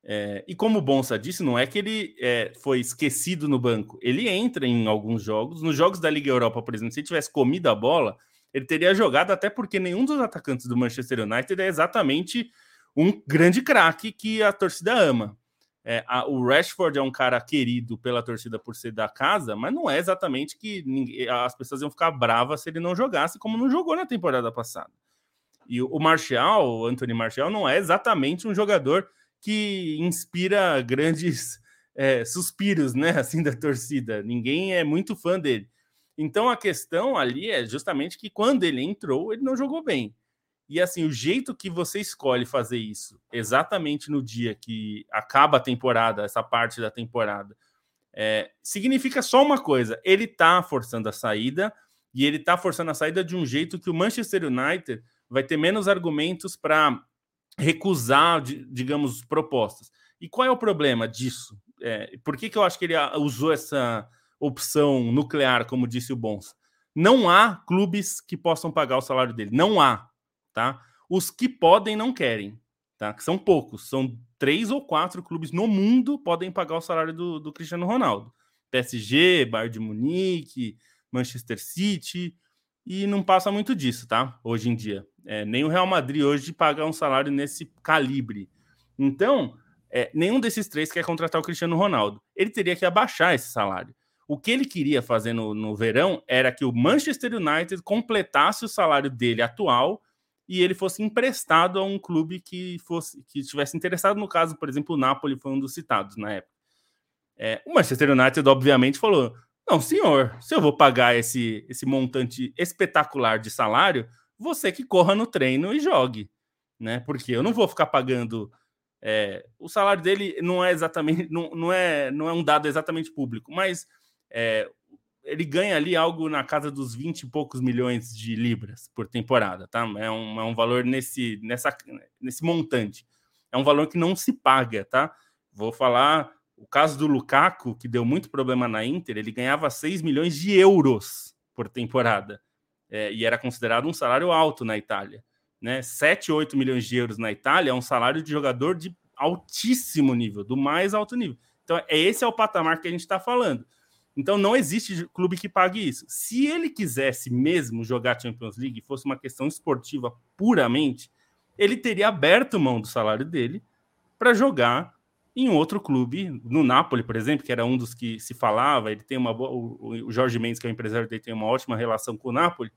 É, e como o Bonsa disse, não é que ele é, foi esquecido no banco. Ele entra em alguns jogos. Nos jogos da Liga Europa, por exemplo, se ele tivesse comido a bola, ele teria jogado, até porque nenhum dos atacantes do Manchester United é exatamente um grande craque que a torcida ama. É, a, o Rashford é um cara querido pela torcida por ser da casa, mas não é exatamente que ninguém, as pessoas iam ficar bravas se ele não jogasse, como não jogou na temporada passada. E o Martial, o Anthony Martial, não é exatamente um jogador que inspira grandes é, (laughs) suspiros, né, (laughs) assim, da torcida. Ninguém é muito fã dele. Então a questão ali é justamente que quando ele entrou, ele não jogou bem. E assim, o jeito que você escolhe fazer isso, exatamente no dia que acaba a temporada, essa parte da temporada, é, significa só uma coisa: ele tá forçando a saída e ele tá forçando a saída de um jeito que o Manchester United vai ter menos argumentos para recusar, digamos, propostas. E qual é o problema disso? É, por que, que eu acho que ele usou essa opção nuclear, como disse o Bons? Não há clubes que possam pagar o salário dele. Não há, tá? Os que podem não querem, tá? Que são poucos. São três ou quatro clubes no mundo podem pagar o salário do, do Cristiano Ronaldo. PSG, Bayern de Munique, Manchester City, e não passa muito disso, tá? Hoje em dia. É, nem o Real Madrid hoje paga um salário nesse calibre. Então, é, nenhum desses três quer contratar o Cristiano Ronaldo. Ele teria que abaixar esse salário. O que ele queria fazer no, no verão era que o Manchester United completasse o salário dele atual e ele fosse emprestado a um clube que fosse que estivesse interessado. No caso, por exemplo, o Napoli foi um dos citados na época. É, o Manchester United, obviamente, falou: não, senhor, se eu vou pagar esse, esse montante espetacular de salário, você que corra no treino e jogue, né? Porque eu não vou ficar pagando. É, o salário dele não é exatamente, (laughs) não, não, é, não é um dado exatamente público, mas é, ele ganha ali algo na casa dos 20 e poucos milhões de libras por temporada, tá? É um, é um valor nesse, nessa, nesse montante. É um valor que não se paga, tá? Vou falar o caso do Lukaku, que deu muito problema na Inter, ele ganhava 6 milhões de euros por temporada. É, e era considerado um salário alto na Itália. Né? 7, 8 milhões de euros na Itália é um salário de jogador de altíssimo nível, do mais alto nível. Então, é esse é o patamar que a gente está falando. Então não existe clube que pague isso. Se ele quisesse mesmo jogar Champions League, fosse uma questão esportiva puramente, ele teria aberto mão do salário dele para jogar em outro clube, no Napoli, por exemplo, que era um dos que se falava, ele tem uma boa, o Jorge Mendes, que é o empresário dele, tem uma ótima relação com o Napoli,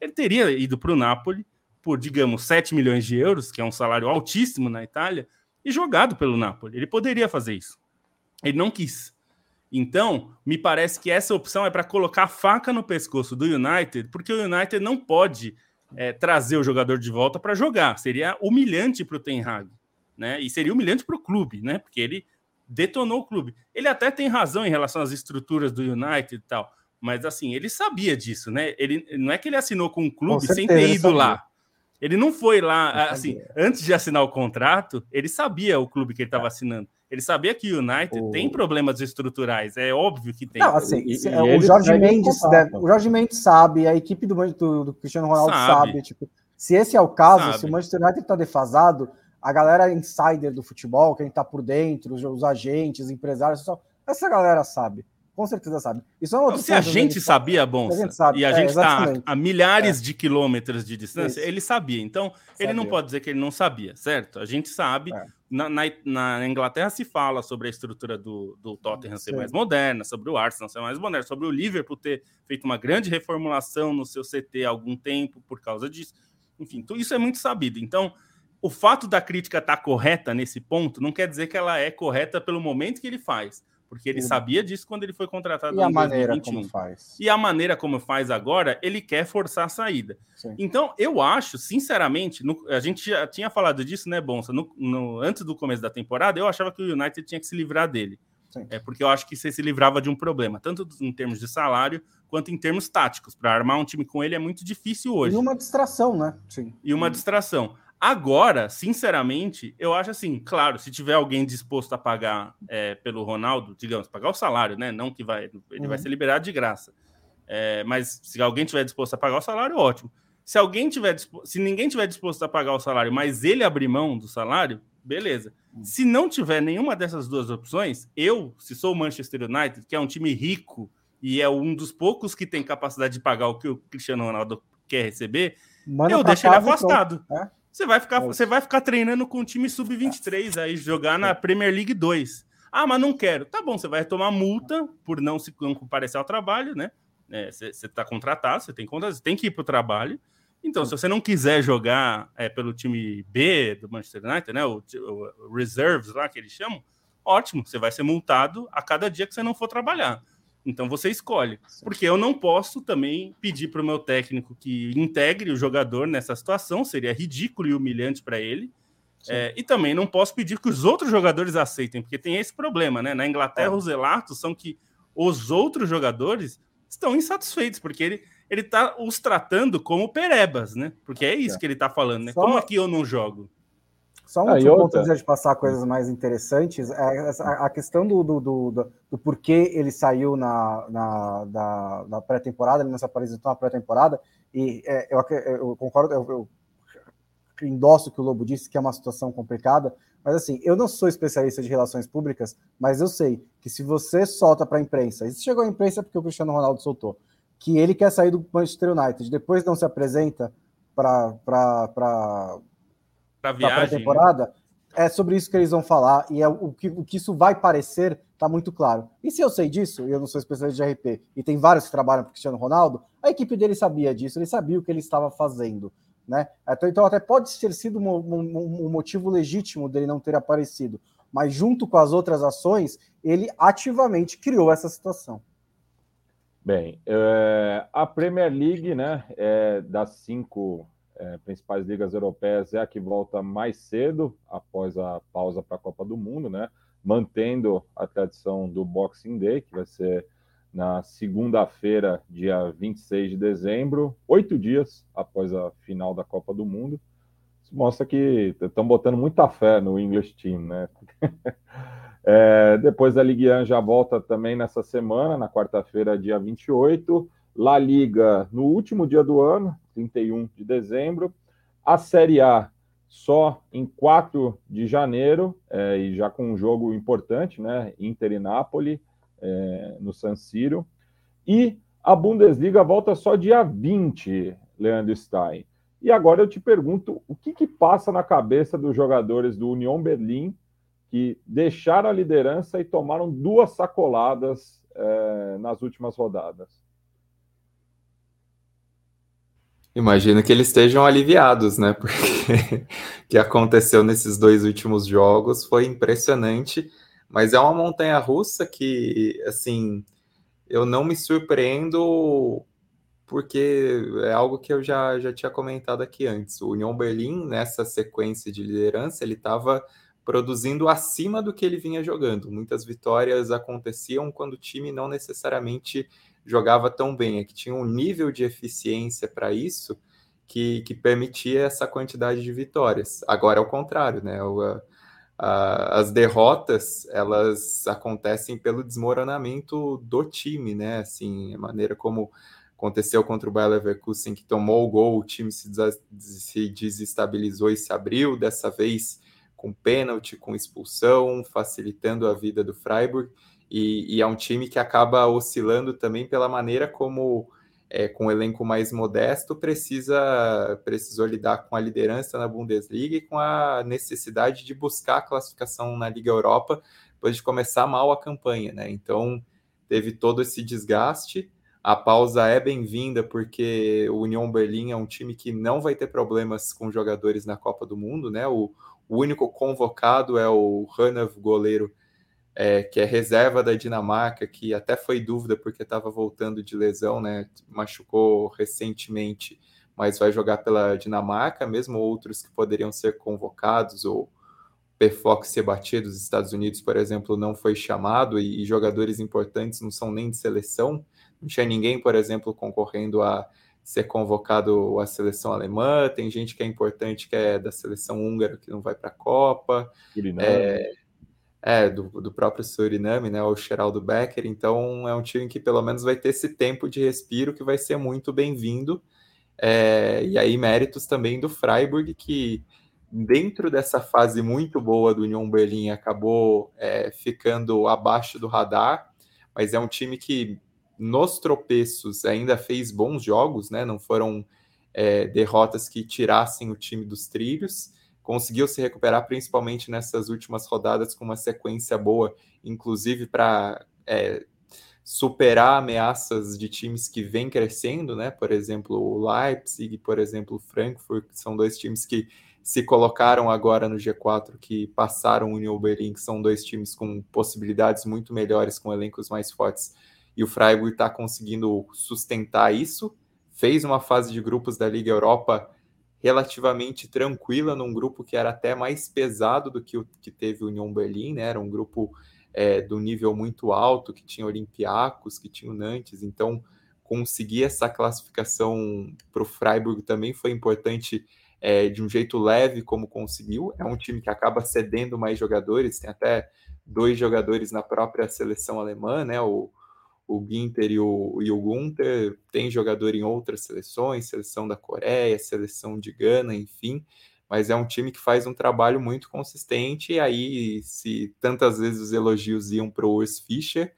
ele teria ido para o Napoli por, digamos, 7 milhões de euros, que é um salário altíssimo na Itália, e jogado pelo Napoli. Ele poderia fazer isso. Ele não quis. Então, me parece que essa opção é para colocar a faca no pescoço do United, porque o United não pode é, trazer o jogador de volta para jogar. Seria humilhante para o Ten Hag, né? E seria humilhante para o clube, né? Porque ele detonou o clube. Ele até tem razão em relação às estruturas do United e tal, mas assim, ele sabia disso, né? Ele não é que ele assinou com o clube com certeza, sem ter ido lá. Ele não foi lá, assim, antes de assinar o contrato, ele sabia o clube que ele estava é. assinando. Ele sabia que o United o... tem problemas estruturais, é óbvio que tem. Não, assim, e, e o, Jorge Mendes deve, o Jorge Mendes sabe, a equipe do, do, do Cristiano Ronaldo sabe. sabe. tipo, se esse é o caso, sabe. se o Manchester United está defasado, a galera insider do futebol, quem está por dentro, os, os agentes, empresários, essa galera sabe com certeza sabe. Isso é uma Se a gente sabia, bom, e a é, gente está a, a, milhares é. de quilômetros de distância, Isso. ele sabia. Então, sabia. ele não pode dizer que ele não sabia, certo? A gente sabe. É. Na, na, na, Inglaterra se fala sobre a estrutura do, do Tottenham ser Sim. mais moderna, sobre o Arsenal ser mais moderno, sobre o Liverpool ter feito uma grande reformulação no seu CT há algum tempo por causa disso. Enfim, tudo isso é muito sabido. Então, o fato da crítica estar tá correta nesse ponto não quer dizer que ela é correta pelo momento que ele faz porque ele sabia disso quando ele foi contratado e a maneira 2021. como faz. E a maneira como faz agora, ele quer forçar a saída. Sim. Então, eu acho, sinceramente, no, a gente já tinha falado disso, né, Bonsa? No, no, antes do começo da temporada, eu achava que o United tinha que se livrar dele. Sim. É porque eu acho que você se livrava de um problema, tanto em termos de salário quanto em termos táticos. Para armar um time com ele é muito difícil hoje. E uma distração, né? Sim. E uma distração. Agora, sinceramente, eu acho assim, claro, se tiver alguém disposto a pagar é, pelo Ronaldo, digamos, pagar o salário, né? Não que vai, ele uhum. vai ser liberado de graça. É, mas se alguém tiver disposto a pagar o salário, ótimo. Se alguém tiver se ninguém tiver disposto a pagar o salário, mas ele abrir mão do salário, beleza. Uhum. Se não tiver nenhuma dessas duas opções, eu, se sou o Manchester United, que é um time rico e é um dos poucos que tem capacidade de pagar o que o Cristiano Ronaldo quer receber, Manda eu deixo ele afastado. É? Você vai ficar, você vai ficar treinando com o time sub-23 aí, jogar na Premier League 2. Ah, mas não quero. Tá bom, você vai tomar multa por não se não comparecer ao trabalho, né? É, você está contratado, você tem conta, você tem que ir para o trabalho. Então, se você não quiser jogar é, pelo time B do Manchester United, né? O, o reserves lá que eles chamam, ótimo, você vai ser multado a cada dia que você não for trabalhar. Então você escolhe. Porque eu não posso também pedir para o meu técnico que integre o jogador nessa situação, seria ridículo e humilhante para ele. É, e também não posso pedir que os outros jogadores aceitem, porque tem esse problema, né? Na Inglaterra, é. os relatos são que os outros jogadores estão insatisfeitos, porque ele ele está os tratando como perebas, né? Porque é isso é. que ele está falando, né? Só... Como aqui eu não jogo? Só um ah, outro ponto antes de passar coisas mais interessantes, é a, questão do, do, do, do, porquê ele saiu na, na, da, da pré-temporada, ele não se apresentou na pré-temporada, e é, eu, eu, concordo, eu, eu endosso o que o Lobo disse, que é uma situação complicada, mas assim, eu não sou especialista de relações públicas, mas eu sei que se você solta para a imprensa, se chegou à imprensa porque o Cristiano Ronaldo soltou, que ele quer sair do Manchester United, depois não se apresenta para para viagem. temporada né? é sobre isso que eles vão falar e é o que, o que isso vai parecer está muito claro. E se eu sei disso, e eu não sou especialista de RP, e tem vários que trabalham para Cristiano Ronaldo, a equipe dele sabia disso, ele sabia o que ele estava fazendo. Né? Então, então até pode ter sido um, um, um motivo legítimo dele não ter aparecido, mas junto com as outras ações, ele ativamente criou essa situação. Bem, é, a Premier League, né, é, das cinco é, principais ligas europeias é a que volta mais cedo após a pausa para a Copa do Mundo, né? Mantendo a tradição do Boxing Day, que vai ser na segunda-feira, dia 26 de dezembro, oito dias após a final da Copa do Mundo. Isso mostra que estão botando muita fé no English Team, né? (laughs) é, depois a Ligue 1 já volta também nessa semana, na quarta-feira, dia 28. La Liga no último dia do ano, 31 de dezembro. A Série A só em 4 de janeiro, é, e já com um jogo importante, né? Inter e Napoli, é, no San Siro. E a Bundesliga volta só dia 20, Leandro Stein. E agora eu te pergunto, o que, que passa na cabeça dos jogadores do União Berlim que deixaram a liderança e tomaram duas sacoladas é, nas últimas rodadas? Imagino que eles estejam aliviados, né? (laughs) Porque o que aconteceu nesses dois últimos jogos foi impressionante, mas é uma montanha russa que, assim, eu não me surpreendo porque é algo que eu já, já tinha comentado aqui antes. O União Berlim, nessa sequência de liderança, ele estava produzindo acima do que ele vinha jogando. Muitas vitórias aconteciam quando o time não necessariamente jogava tão bem, é que tinha um nível de eficiência para isso que, que permitia essa quantidade de vitórias. Agora é o contrário, né? O, a, a, as derrotas elas acontecem pelo desmoronamento do time, né? Assim, a maneira como Aconteceu contra o Bayer Leverkusen, que tomou o gol, o time se, se desestabilizou e se abriu, dessa vez com pênalti, com expulsão, facilitando a vida do Freiburg. E, e, é um time que acaba oscilando também pela maneira como, é, com o um elenco mais modesto, precisa precisou lidar com a liderança na Bundesliga e com a necessidade de buscar a classificação na Liga Europa depois de começar mal a campanha. Né? Então, teve todo esse desgaste. A pausa é bem-vinda porque o União Berlim é um time que não vai ter problemas com jogadores na Copa do Mundo, né? O, o único convocado é o Hanav, goleiro, é, que é reserva da Dinamarca, que até foi dúvida porque estava voltando de lesão, né? Machucou recentemente, mas vai jogar pela Dinamarca, mesmo outros que poderiam ser convocados, ou Perfox ser batido dos Estados Unidos, por exemplo, não foi chamado, e, e jogadores importantes não são nem de seleção. Não tinha ninguém, por exemplo, concorrendo a ser convocado à seleção alemã, tem gente que é importante que é da seleção húngara que não vai para a Copa, é, é, do, do próprio Suriname, né, o Geraldo Becker, então é um time que pelo menos vai ter esse tempo de respiro que vai ser muito bem-vindo, é, e aí méritos também do Freiburg, que dentro dessa fase muito boa do Union Berlim acabou é, ficando abaixo do radar, mas é um time que nos tropeços ainda fez bons jogos, né? Não foram é, derrotas que tirassem o time dos trilhos. Conseguiu se recuperar principalmente nessas últimas rodadas com uma sequência boa, inclusive para é, superar ameaças de times que vêm crescendo, né? Por exemplo, o Leipzig, por exemplo, o Frankfurt, que são dois times que se colocaram agora no G4, que passaram o Union Berlin, que são dois times com possibilidades muito melhores, com elencos mais fortes e o Freiburg está conseguindo sustentar isso. Fez uma fase de grupos da Liga Europa relativamente tranquila, num grupo que era até mais pesado do que o que teve o Union Berlim, né? Era um grupo é, do nível muito alto, que tinha Olympiacos, que tinha o Nantes, então conseguir essa classificação para o Freiburg também foi importante é, de um jeito leve, como conseguiu. É um time que acaba cedendo mais jogadores, tem até dois jogadores na própria seleção alemã, né? O, o Ginter e o, e o Gunter, tem jogador em outras seleções, seleção da Coreia, seleção de Gana, enfim, mas é um time que faz um trabalho muito consistente, e aí, se tantas vezes os elogios iam para o Urs Fischer,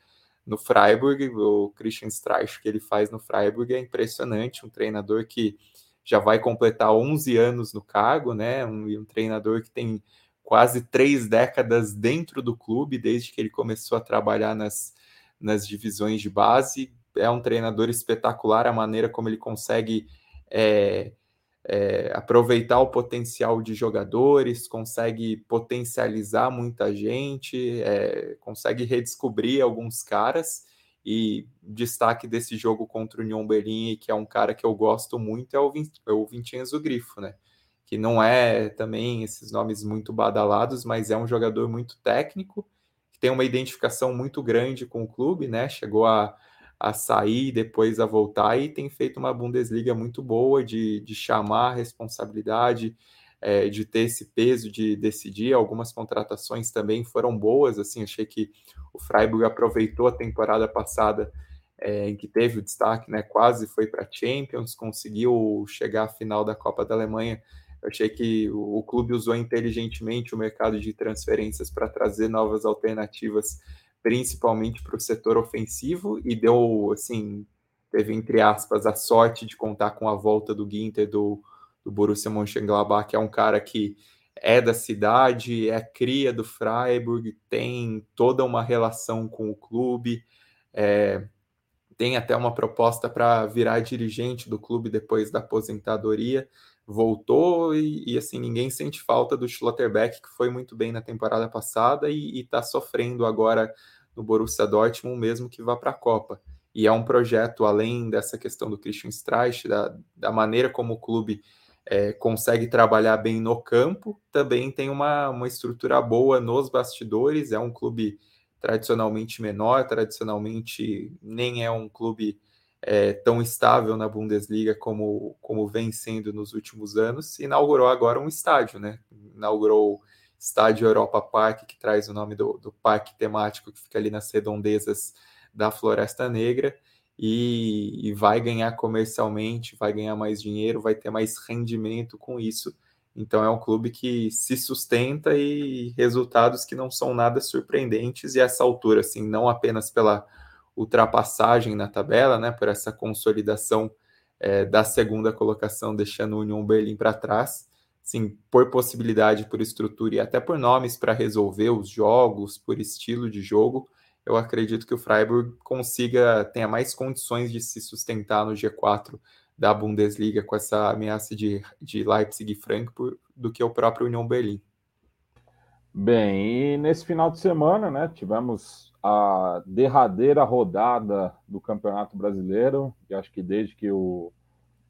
no Freiburg, o Christian Streich que ele faz no Freiburg é impressionante, um treinador que já vai completar 11 anos no cargo, né, um, um treinador que tem quase três décadas dentro do clube, desde que ele começou a trabalhar nas nas divisões de base. É um treinador espetacular a maneira como ele consegue é, é, aproveitar o potencial de jogadores, consegue potencializar muita gente, é, consegue redescobrir alguns caras. E destaque desse jogo contra o Union Berlin, que é um cara que eu gosto muito, é o, é o Vincenzo Grifo, né? Que não é também esses nomes muito badalados, mas é um jogador muito técnico tem uma identificação muito grande com o clube, né? Chegou a, a sair, depois a voltar e tem feito uma Bundesliga muito boa de, de chamar a responsabilidade, é, de ter esse peso de decidir. Algumas contratações também foram boas, assim, achei que o Freiburg aproveitou a temporada passada é, em que teve o destaque, né? Quase foi para Champions, conseguiu chegar à final da Copa da Alemanha achei que o, o clube usou inteligentemente o mercado de transferências para trazer novas alternativas principalmente para o setor ofensivo, e deu, assim, teve, entre aspas, a sorte de contar com a volta do Ginter do, do Borussia Mönchengladbach, que é um cara que é da cidade, é cria do Freiburg, tem toda uma relação com o clube, é, tem até uma proposta para virar dirigente do clube depois da aposentadoria, voltou e, e, assim ninguém sente falta do Schlotterbeck que foi muito bem na temporada passada e está sofrendo agora no Borussia Dortmund mesmo que vá para a Copa. E é um projeto além dessa questão do Christian Streich da, da maneira como o clube é, consegue trabalhar bem no campo também tem uma, uma estrutura boa nos bastidores é um clube tradicionalmente menor tradicionalmente nem é um clube é, tão estável na Bundesliga como, como vem sendo nos últimos anos, inaugurou agora um estádio, né? Inaugurou o Estádio Europa Park, que traz o nome do, do parque temático que fica ali nas redondezas da Floresta Negra, e, e vai ganhar comercialmente, vai ganhar mais dinheiro, vai ter mais rendimento com isso. Então é um clube que se sustenta e resultados que não são nada surpreendentes, e essa altura, assim, não apenas pela ultrapassagem na tabela, né, por essa consolidação é, da segunda colocação, deixando o Union Berlim para trás, sim, por possibilidade, por estrutura e até por nomes para resolver os jogos, por estilo de jogo, eu acredito que o Freiburg consiga, tenha mais condições de se sustentar no G4 da Bundesliga com essa ameaça de, de Leipzig e Frankfurt do que o próprio Union Berlim. Bem, e nesse final de semana, né, tivemos a derradeira rodada do Campeonato Brasileiro, e acho que desde que o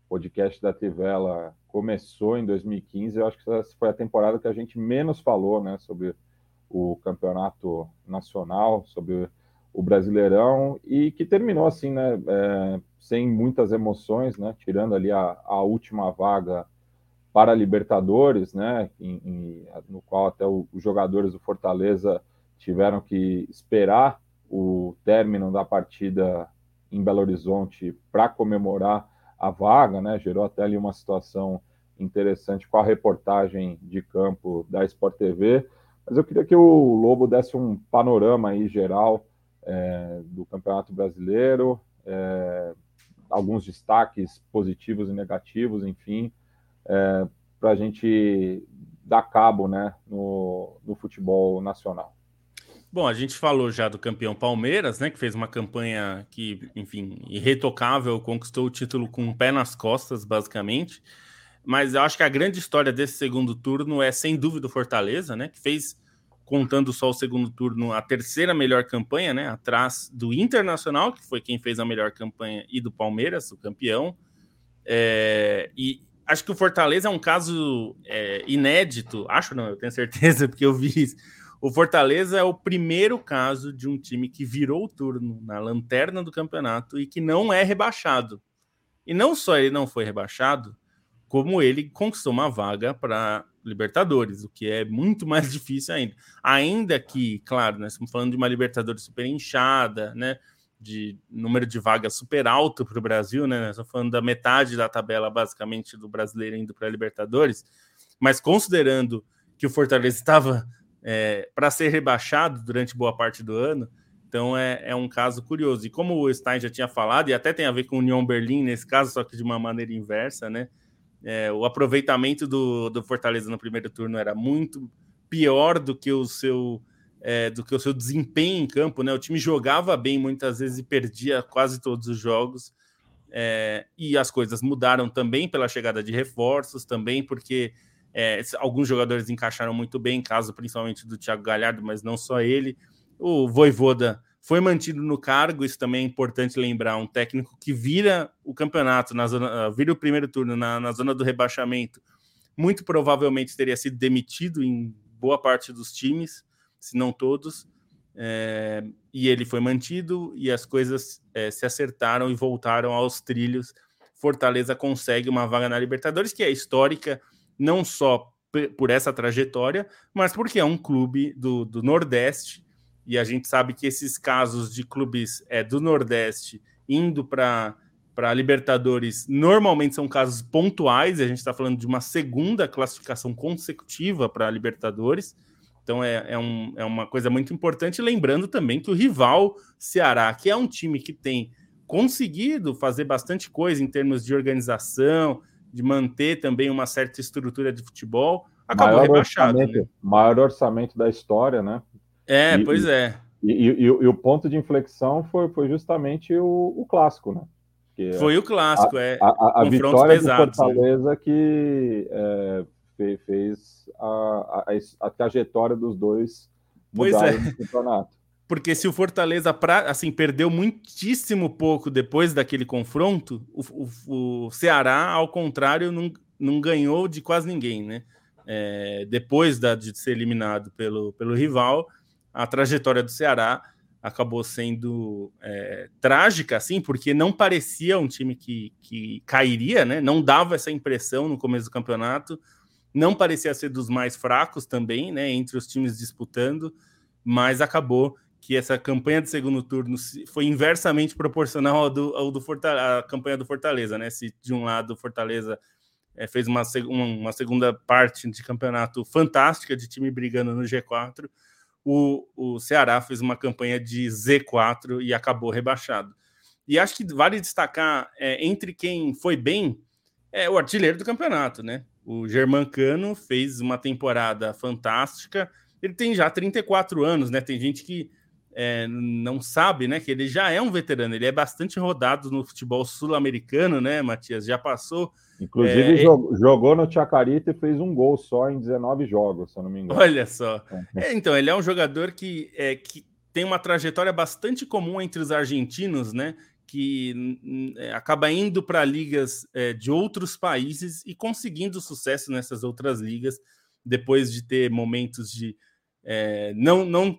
podcast da Tivela começou em 2015, eu acho que essa foi a temporada que a gente menos falou, né, sobre o Campeonato Nacional, sobre o Brasileirão, e que terminou assim, né, é, sem muitas emoções, né, tirando ali a, a última vaga para a Libertadores, né, em, em, no qual até o, os jogadores do Fortaleza tiveram que esperar o término da partida em Belo Horizonte para comemorar a vaga, né? Gerou até ali uma situação interessante com a reportagem de campo da Sport TV. Mas eu queria que o Lobo desse um panorama aí geral é, do Campeonato Brasileiro, é, alguns destaques positivos e negativos, enfim, é, para a gente dar cabo né, no, no futebol nacional. Bom, a gente falou já do campeão Palmeiras, né, que fez uma campanha que, enfim, irretocável, conquistou o título com um pé nas costas, basicamente. Mas eu acho que a grande história desse segundo turno é, sem dúvida, o Fortaleza, né, que fez, contando só o segundo turno, a terceira melhor campanha, né, atrás do Internacional, que foi quem fez a melhor campanha, e do Palmeiras, o campeão. É, e acho que o Fortaleza é um caso é, inédito, acho não, eu tenho certeza, (laughs) porque eu vi isso. O Fortaleza é o primeiro caso de um time que virou o turno na lanterna do campeonato e que não é rebaixado. E não só ele não foi rebaixado, como ele conquistou uma vaga para Libertadores, o que é muito (laughs) mais difícil ainda. Ainda que, claro, nós estamos falando de uma Libertadores super inchada, né? de número de vagas super alto para o Brasil, né? Estou falando da metade da tabela, basicamente, do brasileiro indo para Libertadores, mas considerando que o Fortaleza estava é, para ser rebaixado durante boa parte do ano, então é, é, um caso curioso. E como o Stein já tinha falado, e até tem a ver com União Berlim nesse caso, só que de uma maneira inversa, né? É, o aproveitamento do, do Fortaleza no primeiro turno era muito pior do que o seu é, do que o seu desempenho em campo, né? O time jogava bem muitas vezes e perdia quase todos os jogos. É, e as coisas mudaram também pela chegada de reforços, também porque é, alguns jogadores encaixaram muito bem, caso principalmente do Thiago Galhardo, mas não só ele. O Voivoda foi mantido no cargo, isso também é importante lembrar, um técnico que vira o campeonato, na zona, vira o primeiro turno na, na zona do rebaixamento, muito provavelmente teria sido demitido em boa parte dos times se não todos, é, e ele foi mantido e as coisas é, se acertaram e voltaram aos trilhos. Fortaleza consegue uma vaga na Libertadores, que é histórica, não só por essa trajetória, mas porque é um clube do, do Nordeste, e a gente sabe que esses casos de clubes é, do Nordeste indo para para Libertadores normalmente são casos pontuais, a gente está falando de uma segunda classificação consecutiva para Libertadores. Então é, é, um, é uma coisa muito importante, lembrando também que o rival Ceará, que é um time que tem conseguido fazer bastante coisa em termos de organização, de manter também uma certa estrutura de futebol, acabou maior rebaixado. Orçamento, né? Maior orçamento da história, né? É, e, pois é. E, e, e, o ponto de inflexão foi, foi justamente o, o clássico, né? Que foi o clássico, a, é. A, a, a vitória pesados, do né? Fortaleza né? que é, fez a, a, a, trajetória dos dois pois é. no campeonato. Porque se o Fortaleza pra, assim perdeu muitíssimo pouco depois daquele confronto, o, o, o Ceará, ao contrário, não, não ganhou de quase ninguém, né? É, depois da, de ser eliminado pelo, pelo rival, a trajetória do Ceará acabou sendo é, trágica, assim, porque não parecia um time que, que cairia, né? Não dava essa impressão no começo do campeonato, não parecia ser dos mais fracos também, né? Entre os times disputando, mas acabou que essa campanha de segundo turno foi inversamente proporcional ao do, ao do Fortaleza, a campanha do Fortaleza, né? Se de um lado o Fortaleza é, fez uma, uma segunda parte de campeonato fantástica de time brigando no G4, o, o Ceará fez uma campanha de Z4 e acabou rebaixado. E acho que vale destacar é, entre quem foi bem é o artilheiro do campeonato, né? O Germancano fez uma temporada fantástica. Ele tem já 34 anos, né? Tem gente que é, não sabe, né? Que ele já é um veterano. Ele é bastante rodado no futebol sul-americano, né, Matias? Já passou Inclusive, é, jogou, jogou no Chacarita e fez um gol só em 19 jogos, se eu não me engano. Olha só. É. é, então, ele é um jogador que, é, que tem uma trajetória bastante comum entre os argentinos, né? Que é, acaba indo para ligas é, de outros países e conseguindo sucesso nessas outras ligas, depois de ter momentos de é, não, não,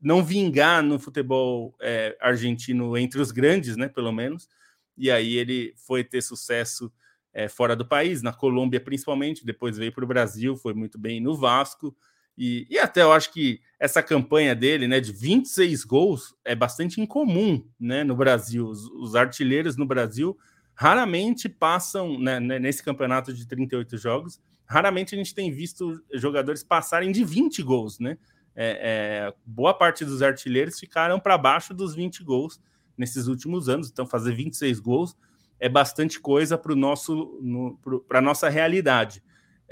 não vingar no futebol argentino entre os grandes, né? Pelo menos. E aí ele foi ter sucesso é, fora do país, na Colômbia principalmente, depois veio para o Brasil, foi muito bem no Vasco, e, e, até eu acho que essa campanha dele, né, de 26 gols, é bastante incomum, né, no Brasil. Os, os artilheiros no Brasil raramente passam, né, né nesse campeonato de 38 jogos, raramente a gente tem visto jogadores passarem de 20 gols, né? É, é, boa parte dos artilheiros ficaram para baixo dos 20 gols nesses últimos anos, então fazer 26 gols é bastante coisa para nosso para a nossa realidade.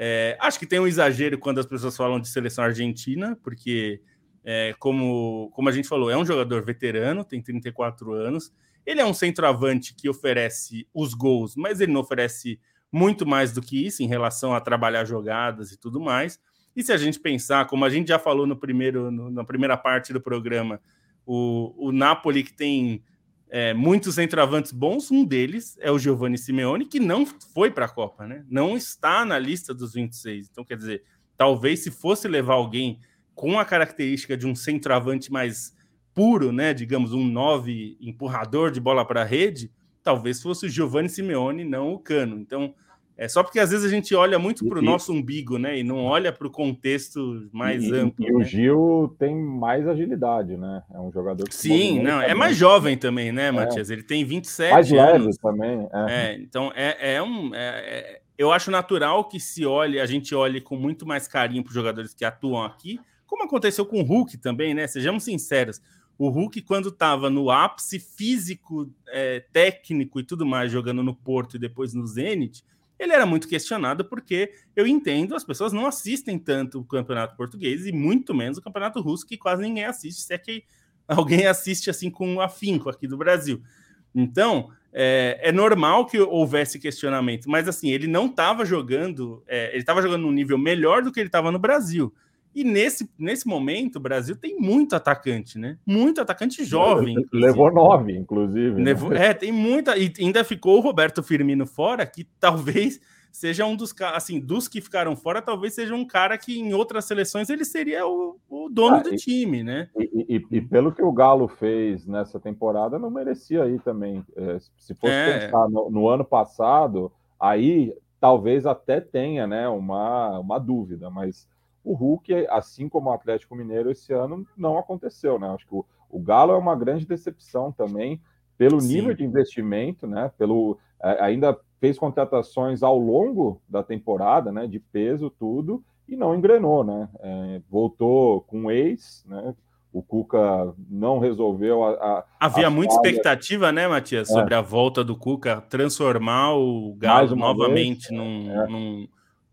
É, acho que tem um exagero quando as pessoas falam de seleção argentina, porque, é, como, como a gente falou, é um jogador veterano, tem 34 anos. Ele é um centroavante que oferece os gols, mas ele não oferece muito mais do que isso em relação a trabalhar jogadas e tudo mais. E se a gente pensar, como a gente já falou no primeiro, no, na primeira parte do programa, o, o Napoli que tem é, muitos centroavantes bons, um deles é o Giovanni Simeone, que não foi para a Copa, né? Não está na lista dos 26. Então, quer dizer, talvez se fosse levar alguém com a característica de um centroavante mais puro, né? Digamos, um 9 empurrador de bola para a rede, talvez fosse o Giovanni Simeone, não o Cano. Então, é só porque às vezes a gente olha muito para o nosso umbigo, né? E não olha para o contexto mais e, amplo. E né? o Gil tem mais agilidade, né? É um jogador que. Sim, não, é mais jovem também, né, é. Matias? Ele tem 27 mais anos. leve também. É. é então é, é um. É, é, eu acho natural que se olhe, a gente olhe com muito mais carinho para os jogadores que atuam aqui, como aconteceu com o Hulk também, né? Sejamos sinceros. O Hulk, quando estava no ápice físico, é, técnico e tudo mais, jogando no Porto e depois no Zenit, ele era muito questionado porque eu entendo, as pessoas não assistem tanto o campeonato português e muito menos o campeonato russo, que quase ninguém assiste, se é que (laughs) alguém assiste assim com afinco aqui do Brasil. Então, é, é normal que houvesse questionamento, mas assim, ele não estava jogando, é, ele estava jogando num nível melhor do que ele estava no Brasil. E nesse, nesse momento, o Brasil tem muito atacante, né? Muito atacante jovem. Inclusive. Levou nove, inclusive. Né? Levou, né? É, tem muita. E ainda ficou o Roberto Firmino fora, que talvez seja um dos assim, dos que ficaram fora, talvez seja um cara que em outras seleções ele seria o, o dono ah, do e, time, né? E, e, e, pelo que o Galo fez nessa temporada, não merecia aí também. É, se fosse é. pensar no, no ano passado, aí talvez até tenha, né, uma, uma dúvida, mas o Hulk, assim como o Atlético Mineiro esse ano, não aconteceu, né? Acho que o, o Galo é uma grande decepção também pelo Sim. nível de investimento, né? Pelo é, ainda fez contratações ao longo da temporada, né? De peso tudo e não engrenou, né? É, voltou com ex, né? O Cuca não resolveu a. a Havia muita falha. expectativa, né, Matias, é. sobre a volta do Cuca, transformar o Galo novamente vez, num, é. num,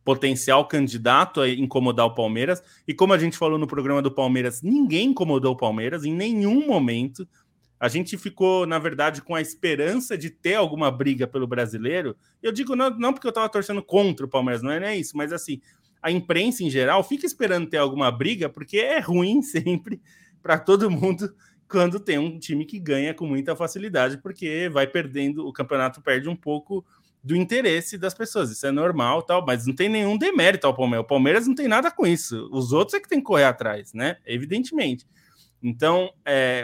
potencial candidato a incomodar o Palmeiras. E como a gente falou no programa do Palmeiras, ninguém incomodou o Palmeiras em nenhum momento. A gente ficou, na verdade, com a esperança de ter alguma briga pelo brasileiro. Eu digo não, não porque eu estava torcendo contra o Palmeiras, não é isso, mas assim, a imprensa em geral fica esperando ter alguma briga, porque é ruim (laughs) sempre para todo mundo quando tem um time que ganha com muita facilidade, porque vai perdendo, o campeonato perde um pouco do interesse das pessoas. Isso é normal, tal, mas não tem nenhum demérito ao Palmeiras. O Palmeiras não tem nada com isso. Os outros é que tem que correr atrás, né? Evidentemente. Então, é,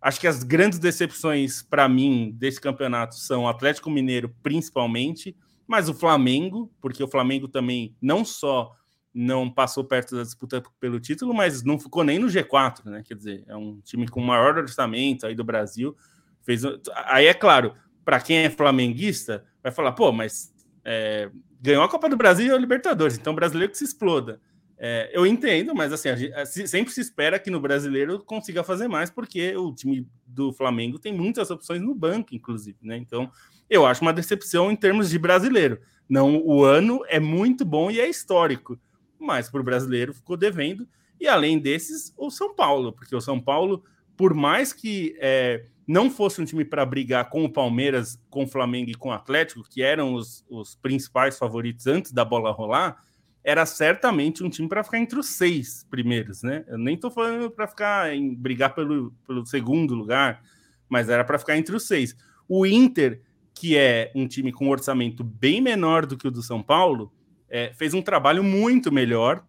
acho que as grandes decepções para mim desse campeonato são o Atlético Mineiro, principalmente, mas o Flamengo, porque o Flamengo também não só não passou perto da disputa pelo título, mas não ficou nem no G4, né? Quer dizer, é um time com maior orçamento aí do Brasil. Fez... Aí é claro, para quem é flamenguista, vai falar, pô, mas é, ganhou a Copa do Brasil e a Libertadores, então o brasileiro que se exploda. É, eu entendo, mas assim, gente, sempre se espera que no brasileiro consiga fazer mais, porque o time do Flamengo tem muitas opções no banco, inclusive, né? Então, eu acho uma decepção em termos de brasileiro. Não, o ano é muito bom e é histórico, mas para o brasileiro ficou devendo. E além desses, o São Paulo, porque o São Paulo, por mais que é, não fosse um time para brigar com o Palmeiras, com o Flamengo e com o Atlético, que eram os, os principais favoritos antes da bola rolar, era certamente um time para ficar entre os seis primeiros, né? Eu nem estou falando para ficar em brigar pelo, pelo segundo lugar, mas era para ficar entre os seis. O Inter, que é um time com um orçamento bem menor do que o do São Paulo, é, fez um trabalho muito melhor,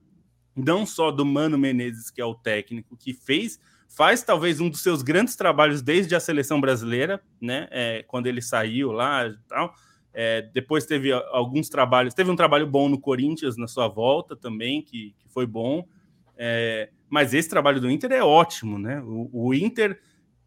não só do Mano Menezes, que é o técnico, que fez faz talvez um dos seus grandes trabalhos desde a seleção brasileira, né? É, quando ele saiu lá e tal. É, depois teve alguns trabalhos, teve um trabalho bom no Corinthians na sua volta também, que, que foi bom. É, mas esse trabalho do Inter é ótimo, né? O, o Inter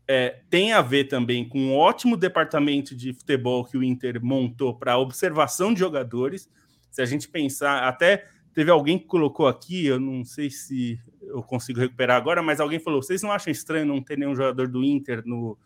é, tem a ver também com um ótimo departamento de futebol que o Inter montou para observação de jogadores. Se a gente pensar, até teve alguém que colocou aqui, eu não sei se eu consigo recuperar agora, mas alguém falou: vocês não acham estranho não ter nenhum jogador do Inter no,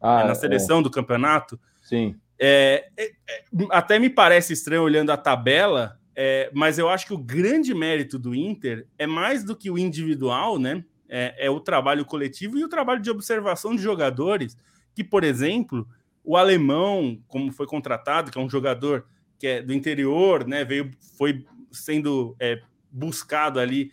ah, na é. seleção é. do campeonato? Sim. É, é, é, até me parece estranho olhando a tabela, é, mas eu acho que o grande mérito do Inter é mais do que o individual, né? É, o trabalho coletivo e o trabalho de observação de jogadores. Que, por exemplo, o alemão, como foi contratado, que é um jogador que é do interior, né? Veio, foi sendo buscado ali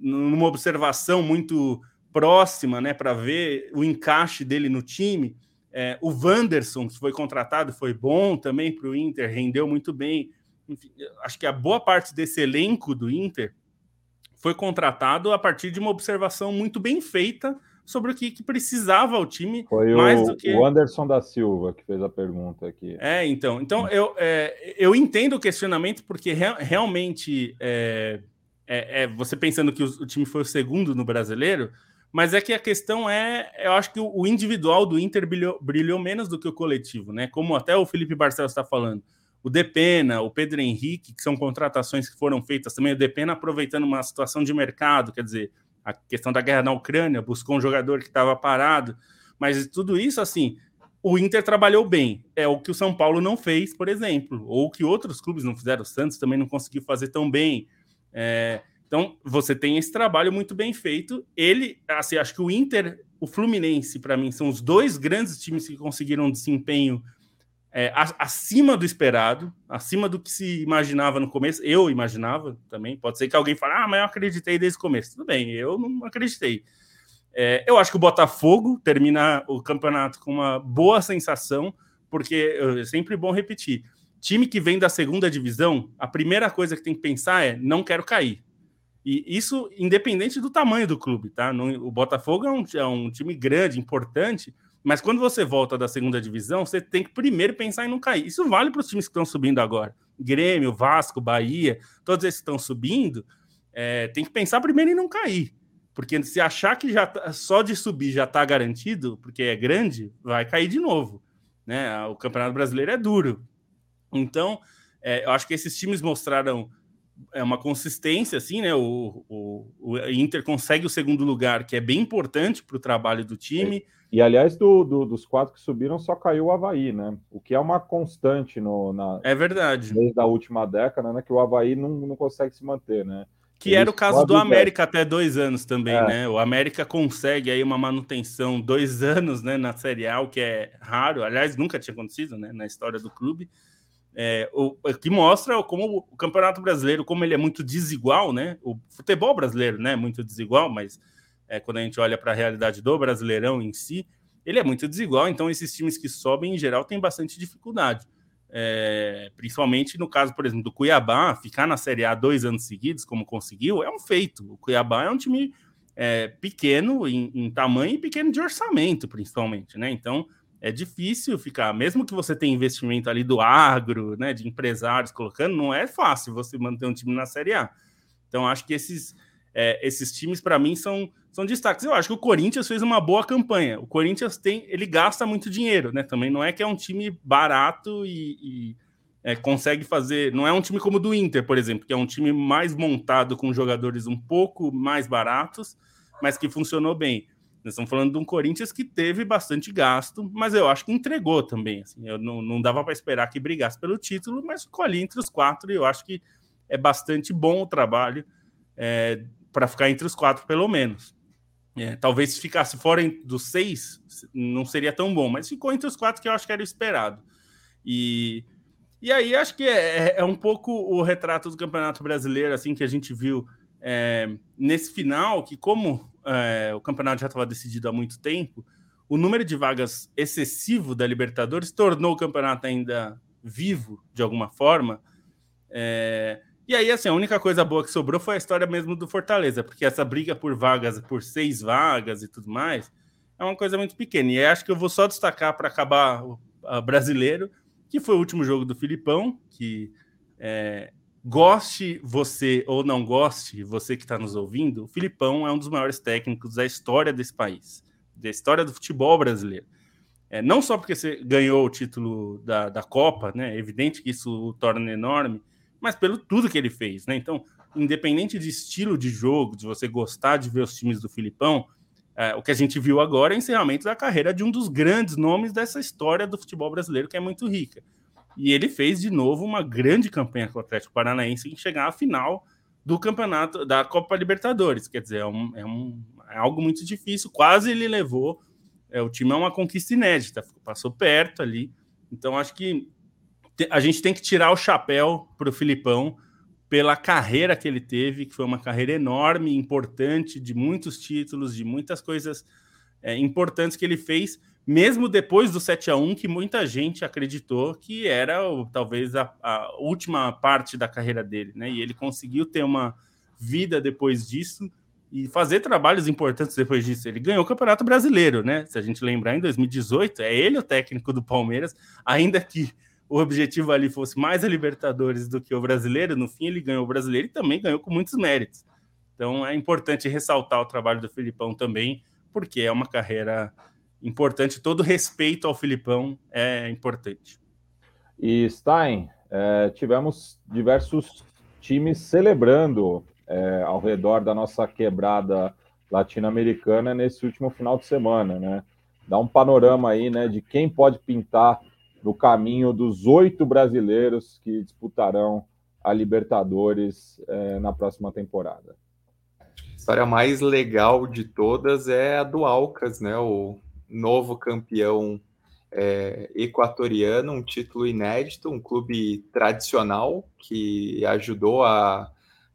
numa observação muito próxima, né, para ver o encaixe dele no time. É, o Wanderson, que foi contratado, foi bom também para o Inter, rendeu muito bem. Enfim, acho que a boa parte desse elenco do Inter foi contratado a partir de uma observação muito bem feita sobre o que, que precisava o time. Foi mais o, do que... o Anderson da Silva que fez a pergunta aqui. É, então, então eu, é, eu entendo o questionamento porque re realmente é, é, é, você pensando que o, o, time foi o segundo no brasileiro, mas é que a questão é, eu acho que o, o individual do Inter brilhou, brilhou, menos do que o coletivo, né? Como até o Felipe Barcelos está falando. O Depena, o Pedro Henrique, que são contratações que foram feitas também, o Depena aproveitando uma situação de mercado, quer dizer, a questão da guerra na Ucrânia, buscou um jogador que estava parado, mas tudo isso, assim, o Inter trabalhou bem. É o que o São Paulo não fez, por exemplo, ou que outros clubes não fizeram. O Santos também não conseguiu fazer tão bem. É, então, você tem esse trabalho muito bem feito. Ele, assim, acho que o Inter, o Fluminense, para mim, são os dois grandes times que conseguiram um desempenho é, acima do esperado, acima do que se imaginava no começo. Eu imaginava também. Pode ser que alguém fale, ah, mas eu acreditei desde o começo. Tudo bem, eu não acreditei. É, eu acho que o Botafogo termina o campeonato com uma boa sensação, porque é sempre bom repetir time que vem da segunda divisão, a primeira coisa que tem que pensar é não quero cair. E isso independente do tamanho do clube, tá? o Botafogo é um, é um time grande, importante, mas quando você volta da segunda divisão, você tem que primeiro pensar em não cair. Isso vale para os times que estão subindo agora. Grêmio, Vasco, Bahia, todos esses que estão subindo, é, tem que pensar primeiro em não cair. Porque se achar que já tá, só de subir já está garantido, porque é grande, vai cair de novo. Né? O Campeonato Brasileiro é duro. Então, é, eu acho que esses times mostraram é uma consistência, assim, né? O, o, o, Inter consegue o segundo lugar, que é bem importante para o trabalho do time. E, e aliás, do, do, dos quatro que subiram, só caiu o Havaí, né? O que é uma constante no, na. É verdade. Desde a última década, né? Que o Havaí não, não consegue se manter, né? Que Eles era o caso do América até dois anos também, é. né? O América consegue aí uma manutenção dois (laughs) anos, né, na Série A, o que é raro. Aliás, nunca tinha acontecido, né, na história do clube. É, o, que mostra como o Campeonato Brasileiro, como ele é muito desigual, né? O futebol brasileiro, né, é muito desigual, mas é, quando a gente olha para a realidade do Brasileirão em si, ele é muito desigual. Então, esses times que sobem, em geral, têm bastante dificuldade. É, principalmente no caso, por exemplo, do Cuiabá, ficar na Série A dois anos seguidos, como conseguiu, é um feito. O Cuiabá é um time é, pequeno em, em tamanho e pequeno de orçamento, principalmente, né? Então é difícil ficar, mesmo que você tenha investimento ali do agro, né, de empresários colocando, não é fácil você manter um time na Série A. Então, acho que esses, é, esses times, para mim, são, são destaques. Eu acho que o Corinthians fez uma boa campanha. O Corinthians tem, ele gasta muito dinheiro, né? Também não é que é um time barato e, e é, consegue fazer. Não é um time como o do Inter, por exemplo, que é um time mais montado com jogadores um pouco mais baratos, mas que funcionou bem. Nós estamos falando de um Corinthians que teve bastante gasto, mas eu acho que entregou também. Assim, eu não, não dava para esperar que brigasse pelo título, mas ficou ali entre os quatro e eu acho que é bastante bom o trabalho é, para ficar entre os quatro, pelo menos. É, talvez se ficasse fora dos seis, não seria tão bom, mas ficou entre os quatro que eu acho que era esperado. E, e aí acho que é, é, é um pouco o retrato do Campeonato Brasileiro, assim, que a gente viu é, nesse final, que como é, o campeonato já estava decidido há muito tempo, o número de vagas excessivo da Libertadores tornou o campeonato ainda vivo, de alguma forma. É, e aí, assim, a única coisa boa que sobrou foi a história mesmo do Fortaleza, porque essa briga por vagas, por seis vagas e tudo mais, é uma coisa muito pequena. E acho que eu vou só destacar para acabar o brasileiro, que foi o último jogo do Filipão, que é, Goste você ou não goste, você que está nos ouvindo, o Filipão é um dos maiores técnicos da história desse país, da história do futebol brasileiro. É, não só porque você ganhou o título da, da Copa, né? É evidente que isso o torna enorme, mas pelo tudo que ele fez, né? Então, independente de estilo de jogo, de você gostar de ver os times do Filipão, é, o que a gente viu agora é o encerramento da carreira de um dos grandes nomes dessa história do futebol brasileiro, que é muito rica. E ele fez de novo uma grande campanha com o Atlético Paranaense em chegar à final do campeonato da Copa Libertadores. Quer dizer, é, um, é, um, é algo muito difícil. Quase ele levou é, o time a uma conquista inédita, passou perto ali. Então, acho que a gente tem que tirar o chapéu para o Filipão pela carreira que ele teve, que foi uma carreira enorme, importante, de muitos títulos, de muitas coisas é, importantes que ele fez mesmo depois do 7 a 1 que muita gente acreditou que era talvez a, a, última parte da carreira dele, né? E ele conseguiu ter uma vida depois disso e fazer trabalhos importantes depois disso. Ele ganhou o Campeonato Brasileiro, né? Se a gente lembrar, em 2018, é ele o técnico do Palmeiras, ainda que o objetivo ali fosse mais a Libertadores do que o brasileiro, no fim ele ganhou o brasileiro e também ganhou com muitos méritos. Então é importante ressaltar o trabalho do Filipão também, porque é uma carreira importante, todo respeito ao Filipão é importante. E Stein, é, tivemos diversos times celebrando é, ao redor da nossa quebrada latino-americana nesse último final de semana, né? Dá um panorama aí, né, de quem pode pintar no caminho dos oito brasileiros que disputarão a Libertadores é, na próxima temporada. A história mais legal de todas é a do Alcas, né? O novo campeão é, equatoriano, um título inédito, um clube tradicional que ajudou a,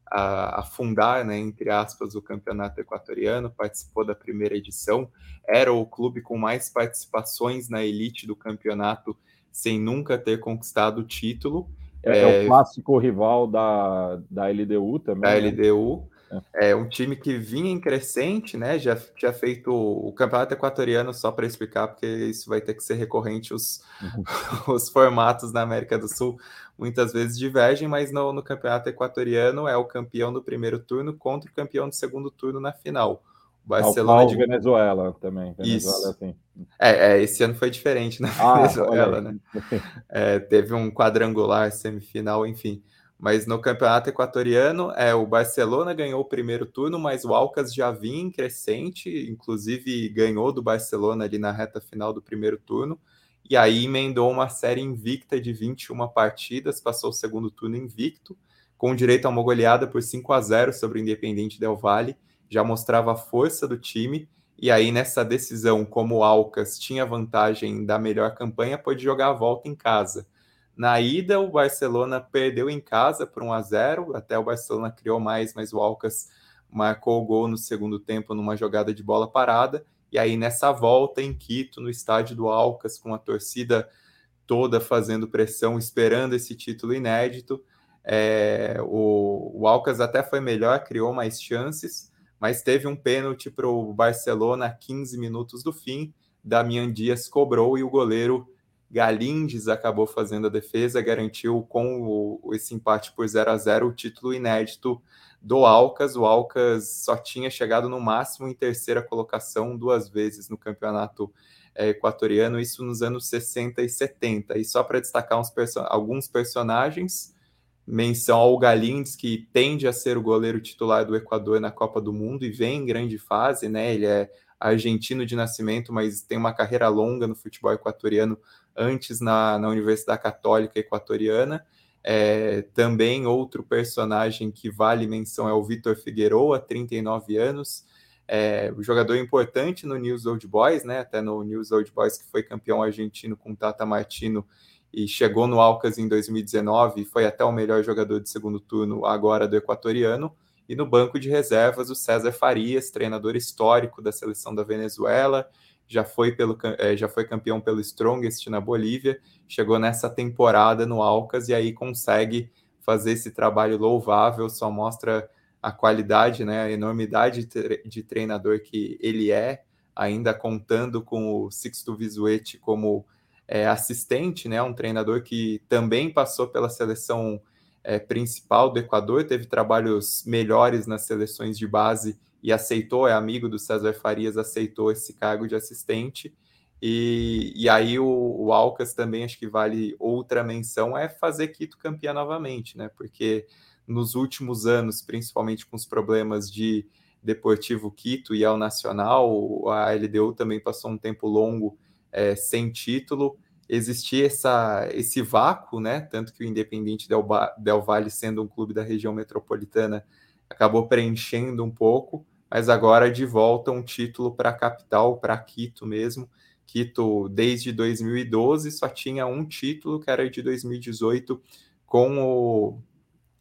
a, a, fundar, né, entre aspas, o campeonato equatoriano, participou da primeira edição, era o clube com mais participações na elite do campeonato sem nunca ter conquistado o título. É, é, é o clássico rival da, da LDU também. Da né? LDU. É um time que vinha em crescente, né? Já tinha feito o campeonato equatoriano, só para explicar, porque isso vai ter que ser recorrente, os, uhum. (laughs) os formatos na América do Sul muitas vezes divergem, mas no, no campeonato equatoriano é o campeão do primeiro turno contra o campeão do segundo turno na final. O Barcelona de Venezuela também. Venezuela, Isso. Assim. É, é, esse ano foi diferente na ah, (laughs) Venezuela, né? É, teve um quadrangular, semifinal, enfim. Mas no campeonato equatoriano, é, o Barcelona ganhou o primeiro turno, mas o Alcas já vinha em crescente, inclusive ganhou do Barcelona ali na reta final do primeiro turno, e aí emendou uma série invicta de 21 partidas, passou o segundo turno invicto, com direito a uma goleada por 5 a 0 sobre o Independente Del Valle, já mostrava a força do time, e aí nessa decisão, como o Alcas tinha vantagem da melhor campanha, pôde jogar a volta em casa. Na ida, o Barcelona perdeu em casa por 1 a 0 até o Barcelona criou mais, mas o Alcas marcou o gol no segundo tempo numa jogada de bola parada. E aí, nessa volta em Quito, no estádio do Alcas, com a torcida toda fazendo pressão, esperando esse título inédito, é, o, o Alcas até foi melhor, criou mais chances, mas teve um pênalti para o Barcelona a 15 minutos do fim. Damian Dias cobrou e o goleiro Galindes acabou fazendo a defesa, garantiu com o, esse empate por 0 a 0 o título inédito do Alcas. O Alcas só tinha chegado no máximo em terceira colocação duas vezes no campeonato é, equatoriano, isso nos anos 60 e 70. E só para destacar perso alguns personagens, menção ao Galindes, que tende a ser o goleiro titular do Equador na Copa do Mundo e vem em grande fase, né? Ele é argentino de nascimento, mas tem uma carreira longa no futebol equatoriano antes na, na Universidade Católica Equatoriana. É, também outro personagem que vale menção é o Vitor Figueroa, 39 anos, é, jogador importante no News Old Boys, né? Até no News Old Boys que foi campeão argentino com Tata Martino e chegou no Alcas em 2019 e foi até o melhor jogador de segundo turno agora do equatoriano. E no banco de reservas o César Farias, treinador histórico da seleção da Venezuela, já foi, pelo, é, já foi campeão pelo Strongest na Bolívia, chegou nessa temporada no Alcas e aí consegue fazer esse trabalho louvável, só mostra a qualidade, né, a enormidade de treinador que ele é, ainda contando com o Sixto Visuete como é, assistente, né, um treinador que também passou pela seleção é, principal do Equador, teve trabalhos melhores nas seleções de base e aceitou, é amigo do César Farias, aceitou esse cargo de assistente. E, e aí o, o Alcas também acho que vale outra menção é fazer Quito campeã novamente, né? Porque nos últimos anos, principalmente com os problemas de Deportivo Quito e ao Nacional, a LDU também passou um tempo longo é, sem título. Existia essa, esse vácuo, né? Tanto que o Independente Del, Del Valle, sendo um clube da região metropolitana, acabou preenchendo um pouco, mas agora de volta um título para a capital, para Quito mesmo. Quito, desde 2012, só tinha um título, que era de 2018, com, o,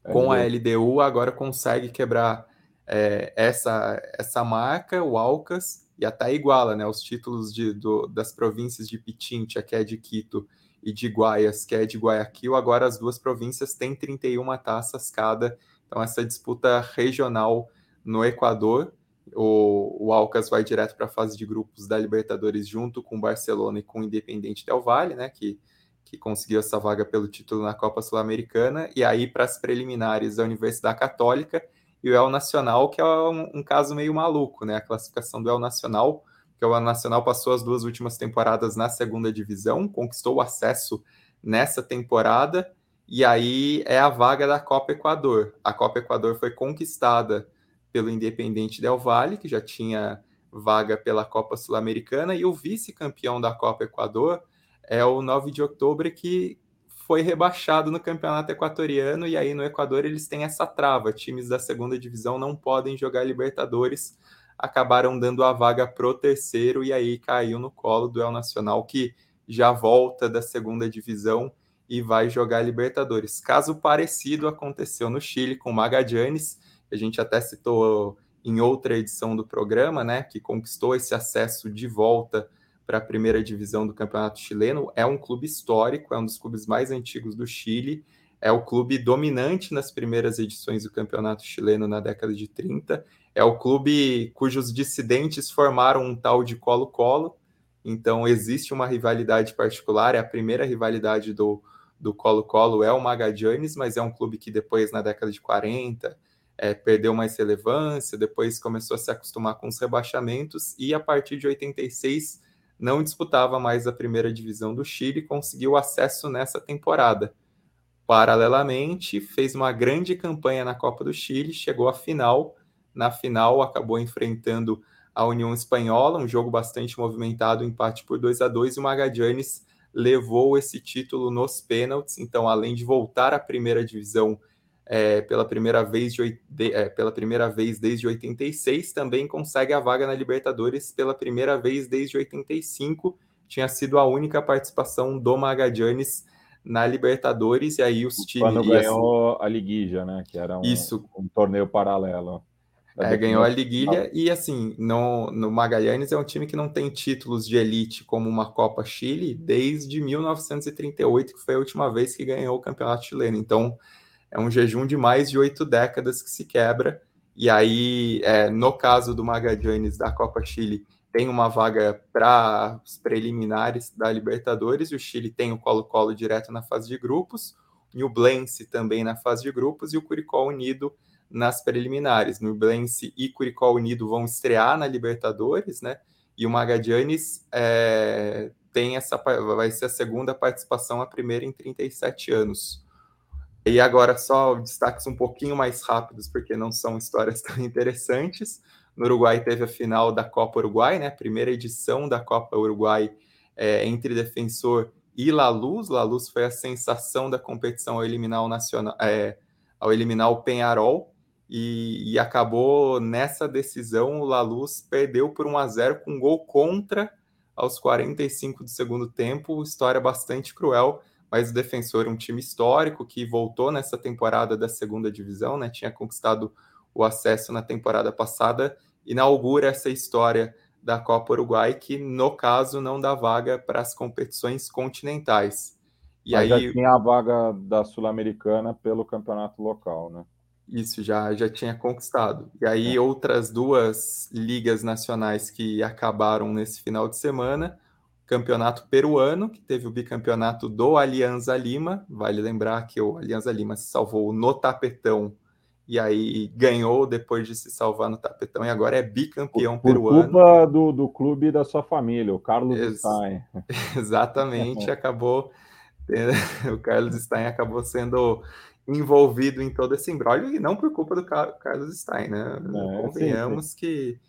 com a LDU, agora consegue quebrar é, essa, essa marca, o Alcas, e até iguala né, os títulos de, do, das províncias de Pichincha, que é de Quito, e de Guaias, que é de Guayaquil. Agora as duas províncias têm 31 taças cada então, essa disputa regional no Equador, o, o Alcas vai direto para a fase de grupos da Libertadores junto com o Barcelona e com o Independente Del Valle, né, que, que conseguiu essa vaga pelo título na Copa Sul-Americana, e aí para as preliminares da Universidade Católica e o El Nacional, que é um, um, caso meio maluco, né, a classificação do El Nacional, que o El Nacional passou as duas últimas temporadas na segunda divisão, conquistou o acesso nessa temporada, e aí é a vaga da Copa Equador. A Copa Equador foi conquistada pelo Independente Del Valle, que já tinha vaga pela Copa Sul-Americana, e o vice-campeão da Copa Equador é o 9 de outubro, que foi rebaixado no campeonato equatoriano, e aí no Equador eles têm essa trava. Times da segunda divisão não podem jogar Libertadores, acabaram dando a vaga pro terceiro, e aí caiu no colo do El Nacional, que já volta da segunda divisão e vai jogar Libertadores. Caso parecido aconteceu no Chile com o Magallanes, a gente até citou em outra edição do programa, né, que conquistou esse acesso de volta para a primeira divisão do Campeonato Chileno. É um clube histórico, é um dos clubes mais antigos do Chile, é o clube dominante nas primeiras edições do Campeonato Chileno na década de 30, é o clube cujos dissidentes formaram um tal de Colo-Colo, então existe uma rivalidade particular, é a primeira rivalidade do do Colo-Colo é o Magallanes, mas é um clube que depois, na década de 40, é, perdeu mais relevância, depois começou a se acostumar com os rebaixamentos e a partir de 86 não disputava mais a primeira divisão do Chile e conseguiu acesso nessa temporada. Paralelamente, fez uma grande campanha na Copa do Chile, chegou à final. Na final, acabou enfrentando a União Espanhola, um jogo bastante movimentado, empate por 2 a 2 e o Magallanes levou esse título nos pênaltis. Então, além de voltar à primeira divisão é, pela, primeira vez de, de, é, pela primeira vez desde 86, também consegue a vaga na Libertadores pela primeira vez desde 85. Tinha sido a única participação do Magallanes na Libertadores, e aí os times. Quando ganhou assim, a Liguija, né? Que era um, isso. um torneio paralelo. É, ganhou a Liguilha e assim, no, no Magallanes é um time que não tem títulos de elite como uma Copa Chile desde 1938, que foi a última vez que ganhou o campeonato chileno. Então é um jejum de mais de oito décadas que se quebra. E aí, é, no caso do Magallanes da Copa Chile, tem uma vaga para os preliminares da Libertadores, o Chile tem o Colo-Colo direto na fase de grupos, o Nublense também na fase de grupos e o Curicó Unido nas preliminares. Nublense e Curicó Unido vão estrear na Libertadores, né? E o Magallanes é, tem essa vai ser a segunda participação, a primeira em 37 anos. E agora só destaques um pouquinho mais rápidos, porque não são histórias (laughs) tão interessantes. No Uruguai teve a final da Copa Uruguai, né? Primeira edição da Copa Uruguai é, entre Defensor e La Luz. La Luz foi a sensação da competição ao eliminar o, Nacional, é, ao eliminar o Penharol. E, e, acabou nessa decisão, o La Luz perdeu por 1 a 0 com um gol contra aos 45 do segundo tempo. História bastante cruel, mas o Defensor, um time histórico que voltou nessa temporada da segunda divisão, né? Tinha conquistado o acesso na temporada passada inaugura essa história da Copa Uruguai, que no caso não dá vaga para as competições continentais. E Mas aí já tinha a vaga da Sul-Americana pelo campeonato local, né? Isso já já tinha conquistado. E aí é. outras duas ligas nacionais que acabaram nesse final de semana, Campeonato Peruano, que teve o bicampeonato do Alianza Lima, vale lembrar que o Alianza Lima se salvou no tapetão e aí ganhou depois de se salvar no tapetão e agora é bicampeão por, peruano. Por culpa do, do clube da sua família, o Carlos Ex Stein. (laughs) Exatamente, (laughs) acabou. (laughs) O Carlos Stein acabou sendo envolvido em todo esse embrólio e não por culpa do Carlos Stein, né? É, Convenhamos sim, sim. que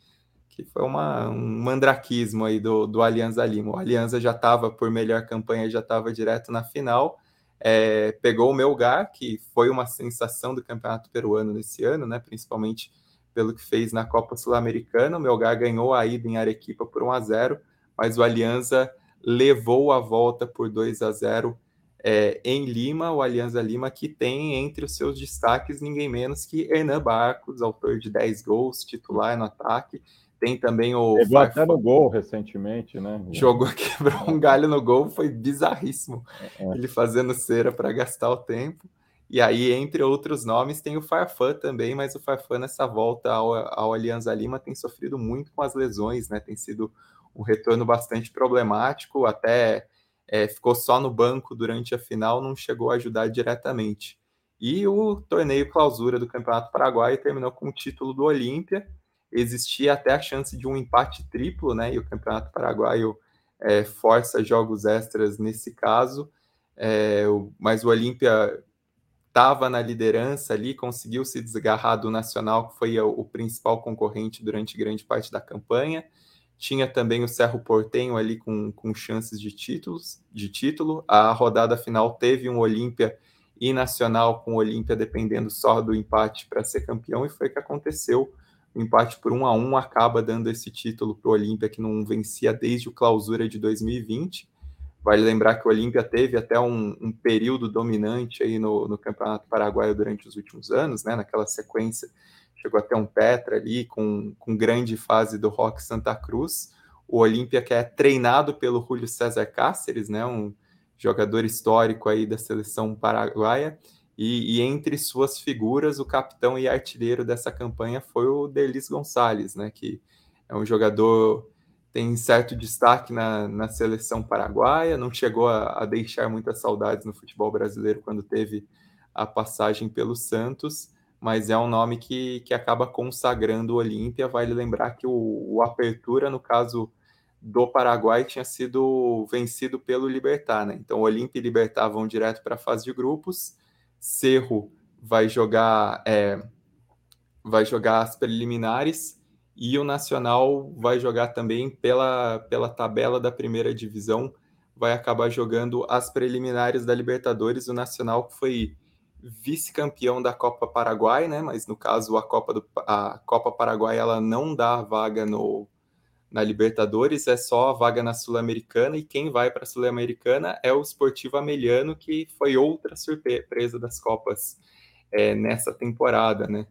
que foi uma, um mandraquismo aí do, do Alianza Lima. O Alianza já estava, por melhor campanha, já estava direto na final, é, pegou o Melgar, que foi uma sensação do campeonato peruano nesse ano, né, principalmente pelo que fez na Copa Sul-Americana. O Melgar ganhou a ida em Arequipa por 1 a 0, mas o Alianza levou a volta por 2 a 0 é, em Lima, o Alianza Lima, que tem entre os seus destaques ninguém menos que Hernan Barcos, autor de 10 gols, titular no ataque, tem também o. Pegou até no gol recentemente, né? Jogou, (laughs) quebrou um galho no gol, foi bizarríssimo. É. Ele fazendo cera para gastar o tempo. E aí, entre outros nomes, tem o Farfã também, mas o Farfã nessa volta ao, ao Alianza Lima tem sofrido muito com as lesões, né? Tem sido um retorno bastante problemático, até é, ficou só no banco durante a final, não chegou a ajudar diretamente. E o torneio clausura do Campeonato Paraguai terminou com o título do Olímpia, existia até a chance de um empate triplo, né? E o Campeonato Paraguaio é, força jogos extras nesse caso. É, o, mas o Olímpia estava na liderança ali, conseguiu se desgarrar do Nacional, que foi o, o, principal concorrente durante grande parte da campanha. Tinha também o Cerro Portenho ali com, com chances de títulos, de título. A rodada final teve um Olímpia e Nacional com o Olímpia dependendo só do empate para ser campeão, e foi o que aconteceu o empate por um a um acaba dando esse título para o Olímpia, que não vencia desde o clausura de 2020. Vale lembrar que o Olímpia teve até um, um, período dominante aí no, no, Campeonato Paraguaio durante os últimos anos, né? Naquela sequência, chegou até um Petra ali com, com grande fase do Rock Santa Cruz. O Olímpia que é treinado pelo Júlio César Cáceres, né? Um jogador histórico aí da seleção paraguaia e, e, entre suas figuras, o capitão e artilheiro dessa campanha foi o Delis Gonçalves, né, que é um jogador tem certo destaque na, na seleção paraguaia, não chegou a, a, deixar muitas saudades no futebol brasileiro quando teve a passagem pelo Santos, mas é um nome que, que acaba consagrando o Olímpia. Vale lembrar que o, o Apertura, no caso do Paraguai, tinha sido vencido pelo Libertar, né? Então Olímpia e Libertar vão direto para a fase de grupos Cerro vai jogar é, vai jogar as preliminares e o Nacional vai jogar também pela, pela tabela da primeira divisão, vai acabar jogando as preliminares da Libertadores. O Nacional que foi vice-campeão da Copa Paraguai, né? Mas no caso a Copa do a Copa Paraguai ela não dá vaga no na Libertadores, é só a vaga na Sul-Americana e quem vai para a Sul-Americana é o Sportivo Ameliano, que foi outra surpresa das Copas é, nessa temporada, né?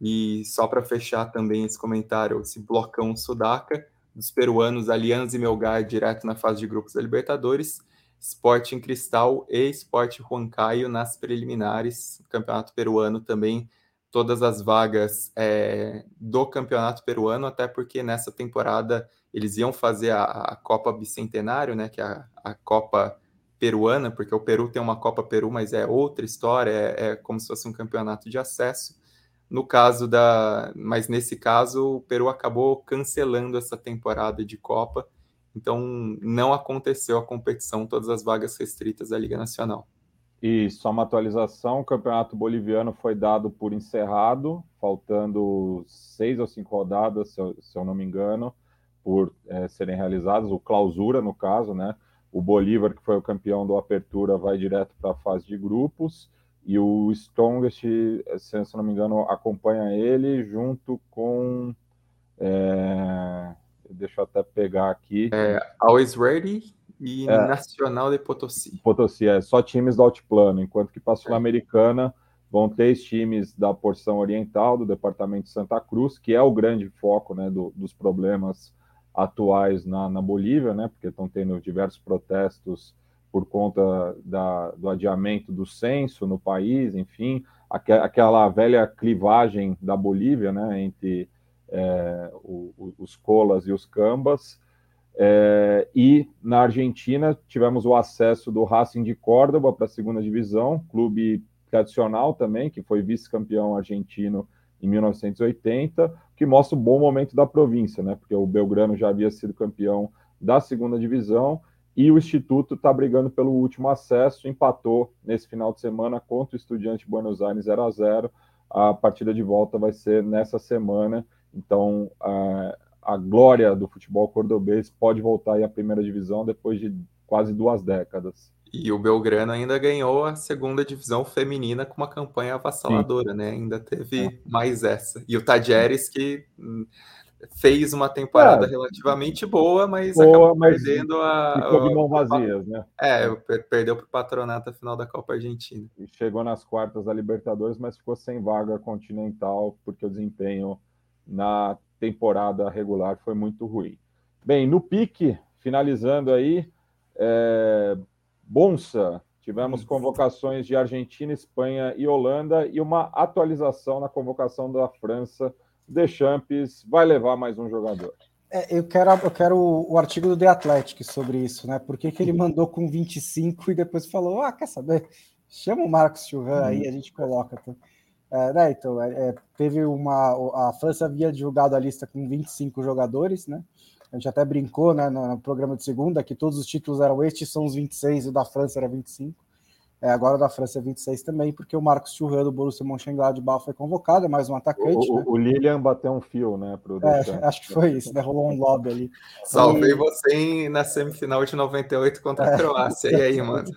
E só para fechar também esse comentário, esse blocão sudaca dos peruanos Alianza e Melgar direto na fase de grupos da Libertadores, Sporting Cristal e Sport Huancayo nas preliminares, campeonato peruano também. Todas as vagas é, do campeonato peruano, até porque nessa temporada eles iam fazer a, a Copa Bicentenário, né, que é a, a, Copa peruana, porque o Peru tem uma Copa Peru, mas é outra história, é, é como se fosse um campeonato de acesso. No caso da, mas nesse caso o Peru acabou cancelando essa temporada de Copa, então não aconteceu a competição, todas as vagas restritas da Liga Nacional. E só uma atualização: o campeonato boliviano foi dado por encerrado, faltando seis ou cinco rodadas, se eu, se eu não me engano, por é, serem realizadas, o clausura, no caso, né? O Bolívar, que foi o campeão do Apertura, vai direto para a fase de grupos, e o Strongest, se eu não me engano, acompanha ele junto com. É, deixa eu até pegar aqui. É, Always Ready e é. Nacional de Potosí. Potosí, é só times do altiplano, enquanto que para a Sul-Americana vão três times da porção oriental do departamento de Santa Cruz, que é o grande foco né, do, dos problemas atuais na, na Bolívia, né, porque estão tendo diversos protestos por conta da, do adiamento do censo no país, enfim, aqu aquela velha clivagem da Bolívia né, entre é, o, os colas e os cambas, é, e na Argentina tivemos o acesso do Racing de Córdoba para a segunda divisão, clube tradicional também, que foi vice-campeão argentino em 1980, que mostra o bom momento da província, né? Porque o Belgrano já havia sido campeão da segunda divisão e o Instituto está brigando pelo último acesso, empatou nesse final de semana contra o Estudiante Buenos Aires 0 a 0 A partida de volta vai ser nessa semana, então a glória do futebol cordobês pode voltar à primeira divisão depois de quase duas décadas. E o Belgrano ainda ganhou a segunda divisão feminina com uma campanha avassaladora, Sim. né? Ainda teve é. mais essa. E o Tadjeres que hum, fez uma temporada é. relativamente boa, mas boa, acabou mas perdendo a. Ficou de mão vazias, né? É, perdeu para o patronato a final da Copa Argentina. E chegou nas quartas da Libertadores, mas ficou sem vaga continental, porque o desempenho na temporada regular foi muito ruim. Bem, no pique, finalizando aí, é, Bonsa, tivemos convocações de Argentina, Espanha e Holanda e uma atualização na convocação da França. Deschamps vai levar mais um jogador. É, eu quero, eu quero o, o, artigo do The Athletic sobre isso, né? Por que, que ele mandou com 25 e depois falou: ah, quer saber? Chama o Marcos Churran aí, a gente coloca. Tá? É, né, então, é, é, teve uma. A França havia divulgado a lista com 25 jogadores, né? A gente até brincou né, no programa de segunda que todos os títulos eram estes, são os 26, e o da França era 25. É, agora da França é 26 também, porque o Marcos Churran do Borussia Mönchengladbach foi convocado, é mais um atacante. O, né? o Lilian bateu um fio, né? Pro é, (laughs) acho que foi isso, né? Rolou um lobby ali. Salvei e... você em, na semifinal de 98 contra a é. Croácia. E aí, mano?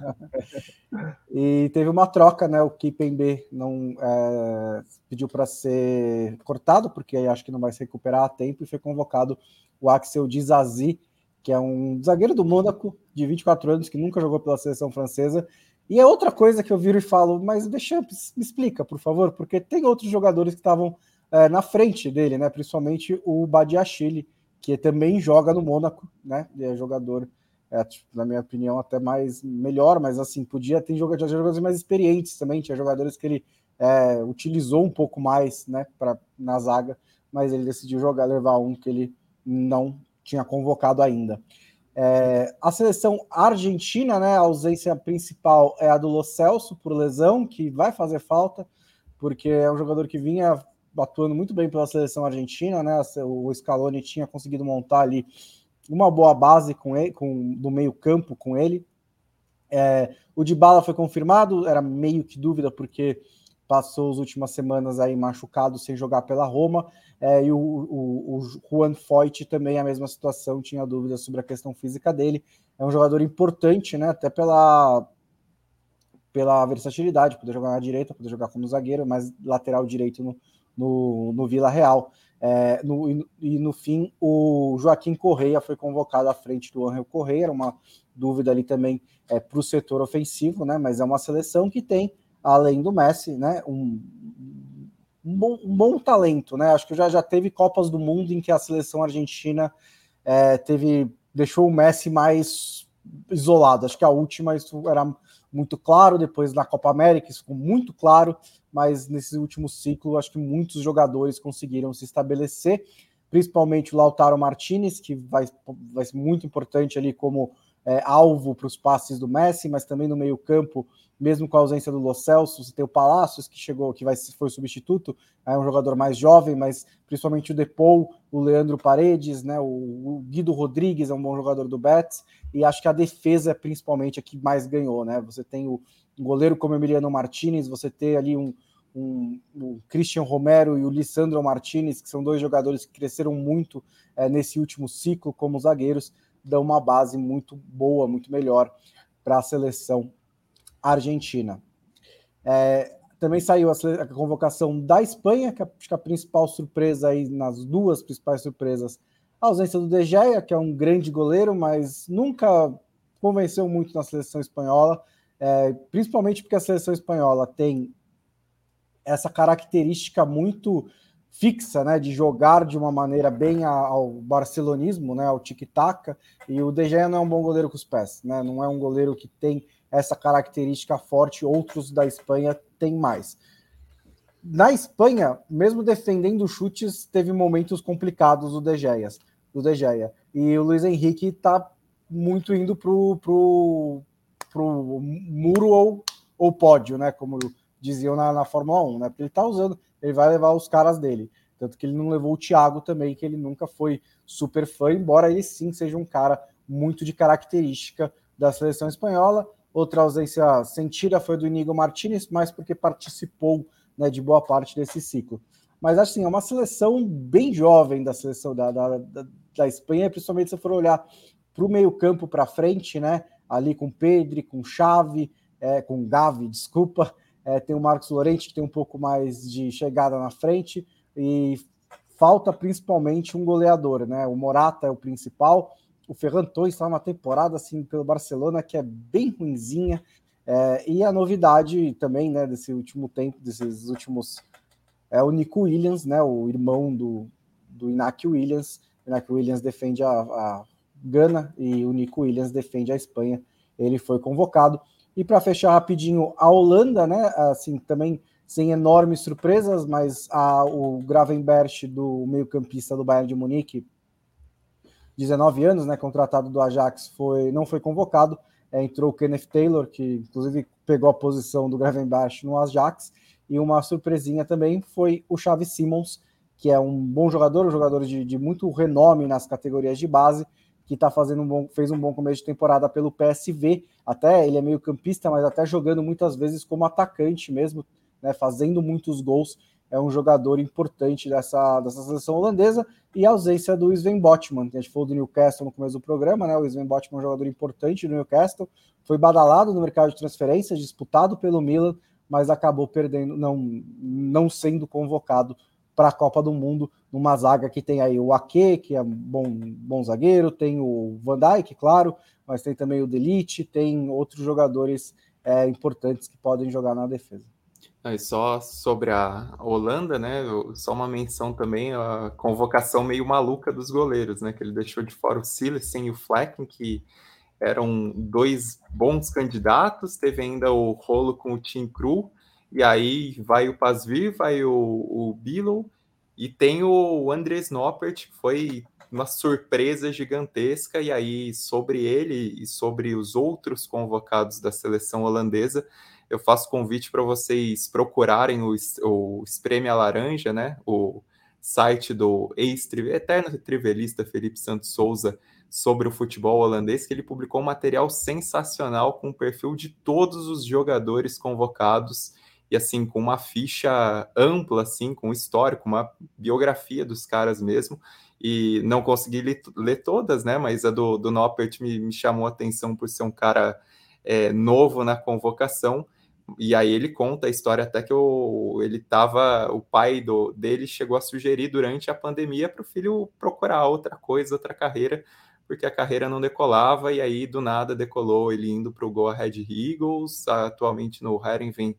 (laughs) e teve uma troca, né? O Kipembe não é, pediu para ser cortado, porque aí acho que não vai se recuperar a tempo, e foi convocado o Axel Dizazi, que é um zagueiro do Mônaco, de 24 anos, que nunca jogou pela seleção francesa, e é outra coisa que eu viro e falo, mas Deschamps, me explica, por favor, porque tem outros jogadores que estavam é, na frente dele, né? Principalmente o Badiachile, que também joga no Mônaco, né? E é jogador, é, tipo, na minha opinião, até mais melhor, mas assim, podia ter jogadores mais experientes também, tinha jogadores que ele é, utilizou um pouco mais, né, pra, na zaga, mas ele decidiu jogar, levar um que ele não tinha convocado ainda. É, a seleção argentina, né, a ausência principal é a do Lo Celso por lesão, que vai fazer falta, porque é um jogador que vinha atuando muito bem pela seleção argentina, né? O Scaloni tinha conseguido montar ali uma boa base com ele, com do meio campo com ele. É, o de bala foi confirmado, era meio que dúvida, porque passou as últimas semanas aí machucado sem jogar pela Roma. É, e o, o, o, Juan Foyt também a mesma situação, tinha dúvidas sobre a questão física dele. É um jogador importante, né? Até pela, pela versatilidade, poder jogar na direita, poder jogar como zagueiro, mas lateral direito no, no, no Vila Real. É, no, e, no fim, o Joaquim Correia foi convocado à frente do Angel Correia, era uma dúvida ali também é, para o setor ofensivo, né? Mas é uma seleção que tem, além do Messi, né? Um, um, bom, um bom talento, né? Acho que já, já teve Copas do Mundo em que a seleção argentina é, teve deixou o Messi mais isolado. Acho que a última isso era muito claro, depois na Copa América isso ficou muito claro, mas nesse último ciclo acho que muitos jogadores conseguiram se estabelecer, principalmente o Lautaro Martinez, que vai, vai ser muito importante ali como é, alvo para os passes do Messi, mas também no meio-campo, mesmo com a ausência do Lo Celso, você tem o Palácios, que chegou, que vai, foi substituto, é um jogador mais jovem, mas principalmente o Depou, o Leandro Paredes, né, o, o Guido Rodrigues é um bom jogador do Betis, e acho que a defesa é principalmente a que mais ganhou, né? Você tem o, goleiro como Emiliano Martinez, você tem ali um, um, o Christian Romero e o Lissandro Martinez, que são dois jogadores que cresceram muito é, nesse último ciclo como zagueiros, dão uma base muito boa, muito melhor para a seleção argentina. É, também saiu a, convocação da Espanha, que é, acho que a principal surpresa aí, nas duas principais surpresas, a ausência do De Gea, que é um grande goleiro, mas nunca convenceu muito na seleção espanhola, é, principalmente porque a seleção espanhola tem essa característica muito fixa, né, de jogar de uma maneira bem ao barcelonismo, né, ao tic-tac, e o De Gea não é um bom goleiro com os pés, né, não é um goleiro que tem essa característica forte, outros da Espanha têm mais. Na Espanha, mesmo defendendo chutes, teve momentos complicados do De Gea, do De Gea. e o Luiz Henrique está muito indo pro, pro, pro muro ou, ou pódio, né, como diziam na, na Fórmula 1, né? Porque ele tá usando, ele vai levar os caras dele. Tanto que ele não levou o Thiago também, que ele nunca foi super fã, embora ele sim seja um cara muito de característica da seleção espanhola. Outra ausência sentida foi do Inigo Martinez, mas porque participou né, de boa parte desse ciclo. Mas assim, é uma seleção bem jovem da seleção da, da, da, da Espanha, principalmente se for olhar para o meio-campo para frente, né? Ali com Pedri, com Xavi, é, com Gavi, desculpa, é, tem o Marcos Lorente, que tem um pouco mais de chegada na frente, e falta principalmente um goleador, né? O Morata é o principal. O Ferran Torres está numa temporada assim pelo Barcelona que é bem ruinzinha. É, e a novidade também, né, desse último tempo, desses últimos é o Nico Williams, né, o irmão do, do Iñaki Williams. O Iñaki Williams defende a, a Gana e o Nico Williams defende a Espanha. Ele foi convocado. E para fechar rapidinho, a Holanda, né? Assim, também sem enormes surpresas, mas a, o Gravenberch do meio-campista do Bayern de Munique, 19 anos, né? Contratado do Ajax, foi, não foi convocado. É, entrou o Kenneth Taylor, que inclusive pegou a posição do Gravenberch no Ajax. E uma surpresinha também foi o Xavi Simons, que é um bom jogador, um jogador de, de muito renome nas categorias de base, que está fazendo um bom, fez um bom começo de temporada pelo PSV. Até ele é meio campista, mas até jogando muitas vezes como atacante mesmo, né, fazendo muitos gols. É um jogador importante dessa, dessa seleção holandesa e a ausência do Sven Botman, a gente falou do Newcastle no começo do programa, né? O Sven Botman é um jogador importante do Newcastle, foi badalado no mercado de transferências, disputado pelo Milan, mas acabou perdendo, não, não sendo convocado para a Copa do Mundo, numa zaga que tem aí o Ake, que é bom, bom zagueiro, tem o Van Dijk, claro, mas tem também o Delite, tem outros jogadores é, importantes que podem jogar na defesa. E só sobre a Holanda, né? Só uma menção também a convocação meio maluca dos goleiros, né? Que ele deixou de fora o Silas sem o Flecken, que eram dois bons candidatos. Teve ainda o rolo com o Tim Cru, e aí vai o Pasvir, vai o, o Billow, e tem o Andres Noppert, que foi uma surpresa gigantesca, e aí sobre ele e sobre os outros convocados da seleção holandesa, eu faço convite para vocês procurarem o, o Espreme a Laranja, né? O site do ex-eterno trivelista Felipe Santos Souza sobre o futebol holandês, que ele publicou um material sensacional com o perfil de todos os jogadores convocados e assim com uma ficha ampla, assim, com histórico, uma biografia dos caras mesmo. E não consegui ler, ler todas, né? Mas a do, do Noppert me, me chamou a atenção por ser um cara é, novo na convocação. E aí ele conta a história até que o, ele tava, o pai do, dele chegou a sugerir durante a pandemia para o filho procurar outra coisa, outra carreira, porque a carreira não decolava, e aí do nada decolou ele indo para o Go Ahead Eagles, atualmente no Herenveen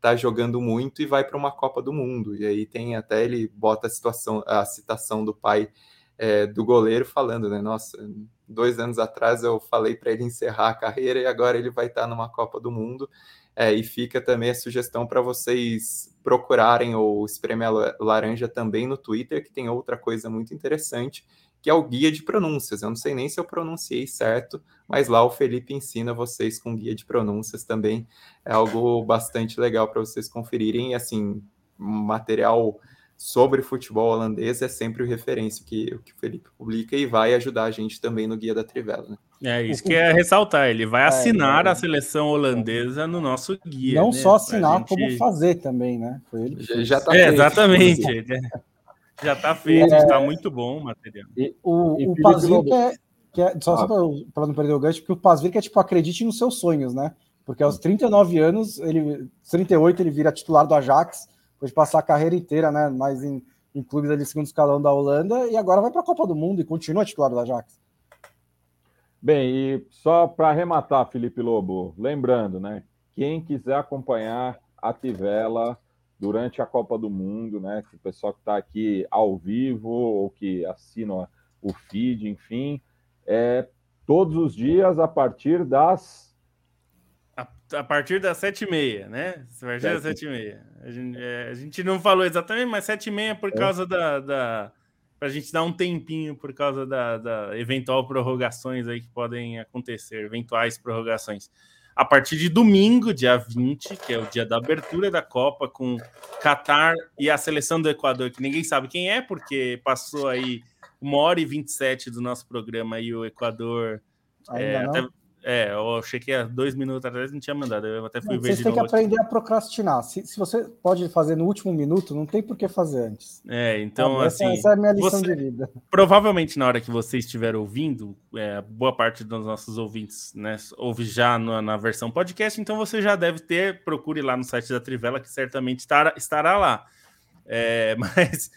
tá jogando muito e vai para uma Copa do Mundo. E aí tem até ele bota a situação, a citação do pai é, do goleiro falando, né? Nossa, dois anos atrás eu falei para ele encerrar a carreira e agora ele vai estar tá numa Copa do Mundo. É, e fica também a sugestão para vocês procurarem o Espremer Laranja também no Twitter, que tem outra coisa muito interessante, que é o guia de pronúncias. Eu não sei nem se eu pronunciei certo, mas lá o Felipe ensina vocês com guia de pronúncias também. É algo bastante legal para vocês conferirem. E assim, material sobre futebol holandês é sempre o referência que, que o Felipe publica e vai ajudar a gente também no Guia da Trivela. Né? É isso que é ressaltar, ele vai é, assinar é, a seleção holandesa no nosso guia. Não né? só assinar, gente... como fazer também, né? Foi ele já, já tá é, Exatamente. Já está feito, está é. muito bom o material. E, o, e o Pazir que é, que é, só, ah. só para não perder o gancho, porque o Pazir que é tipo, acredite nos seus sonhos, né? Porque aos 39 anos, ele 38 ele vira titular do Ajax, depois de passar a carreira inteira, né? Mais em, em clubes ali segundo escalão da Holanda, e agora vai para a Copa do Mundo e continua titular do Ajax. Bem, e só para arrematar, Felipe Lobo, lembrando, né? Quem quiser acompanhar a Tivela durante a Copa do Mundo, né? O pessoal que está aqui ao vivo ou que assina o feed, enfim, é todos os dias a partir das a, a partir das sete e meia, né? A partir das sete e meia. A gente, é, a gente não falou exatamente, mas sete e meia por é. causa da, da para a gente dar um tempinho por causa da, da eventual prorrogações aí que podem acontecer, eventuais prorrogações. A partir de domingo, dia 20, que é o dia da abertura da Copa, com Catar e a seleção do Equador, que ninguém sabe quem é, porque passou aí uma hora e 27 do nosso programa e o Equador é, até, é, eu achei que há dois minutos atrás não tinha mandado. Eu até fui não, ver Vocês têm que aprender a procrastinar. Se, se você pode fazer no último minuto, não tem por que fazer antes. É, então, assim. Essa, essa, é a minha lição você, de vida. Provavelmente, na hora que você estiver ouvindo, é, boa parte dos nossos ouvintes né, ouve já na, na, versão podcast, então você já deve ter. Procure lá no site da Trivela, que certamente estará, estará lá. É, (laughs) mas.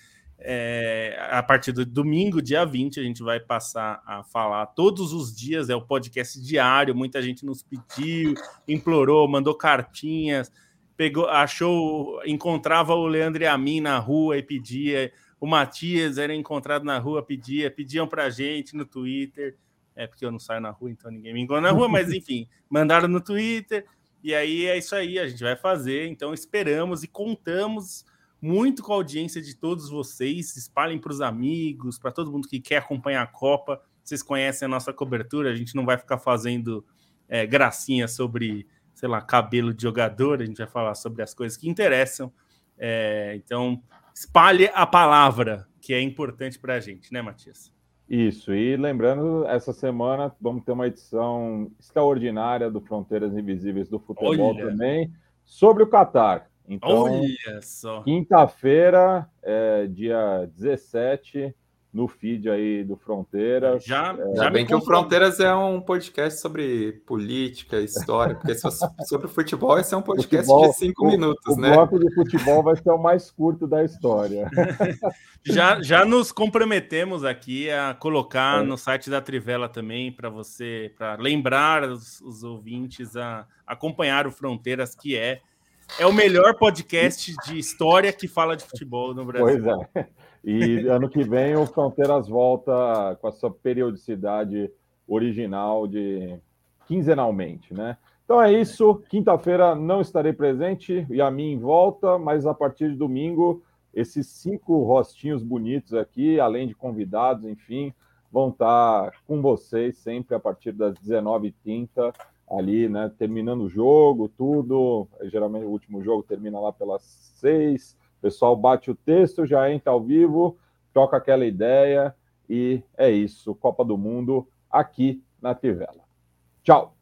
É, a partir do domingo, dia 20, a gente vai passar a falar todos os dias, é o podcast diário. Muita gente nos pediu, implorou, mandou cartinhas, pegou, achou, encontrava o Leandro e a mim na rua e pedia. O Matias era encontrado na rua, pedia, pediam pra gente no Twitter. É porque eu não saio na rua, então ninguém me encontra na rua, mas enfim, (laughs) mandaram no Twitter. E aí é isso aí, a gente vai fazer. Então esperamos e contamos muito com a audiência de todos vocês. Espalhem para os amigos, para todo mundo que quer acompanhar a Copa. Vocês conhecem a nossa cobertura, a gente não vai ficar fazendo é, gracinha sobre, sei lá, cabelo de jogador, a gente vai falar sobre as coisas que interessam. É, então, espalhe a palavra, que é importante para a gente, né, Matias? Isso, e lembrando, essa semana vamos ter uma edição extraordinária do Fronteiras Invisíveis do Futebol Olha. também, sobre o Catar. Então, Olha só. Quinta-feira, é, dia 17, no feed aí do Fronteiras. Já, é, já bem que o Fronteiras é um podcast sobre política, história, porque se fosse sobre futebol, esse é um podcast futebol, de cinco o, minutos, o né? O bloco de futebol vai ser o mais curto da história. (laughs) já, já nos comprometemos aqui a colocar é. no site da Trivela também para você, para lembrar os, os ouvintes a acompanhar o Fronteiras, que é é o melhor podcast de história que fala de futebol no Brasil. Pois é. E ano que vem o Fronteiras volta com a sua periodicidade original de quinzenalmente, né? Então é isso. Quinta-feira não estarei presente e a mim volta, mas a partir de domingo esses cinco rostinhos bonitos aqui, além de convidados, enfim, vão estar com vocês sempre a partir das 19h30 ali, né? Terminando o jogo, tudo. Geralmente o último jogo termina lá pelas seis. O pessoal bate o texto, já entra ao vivo, troca aquela ideia e é isso. Copa do Mundo aqui na Tivela. Tchau!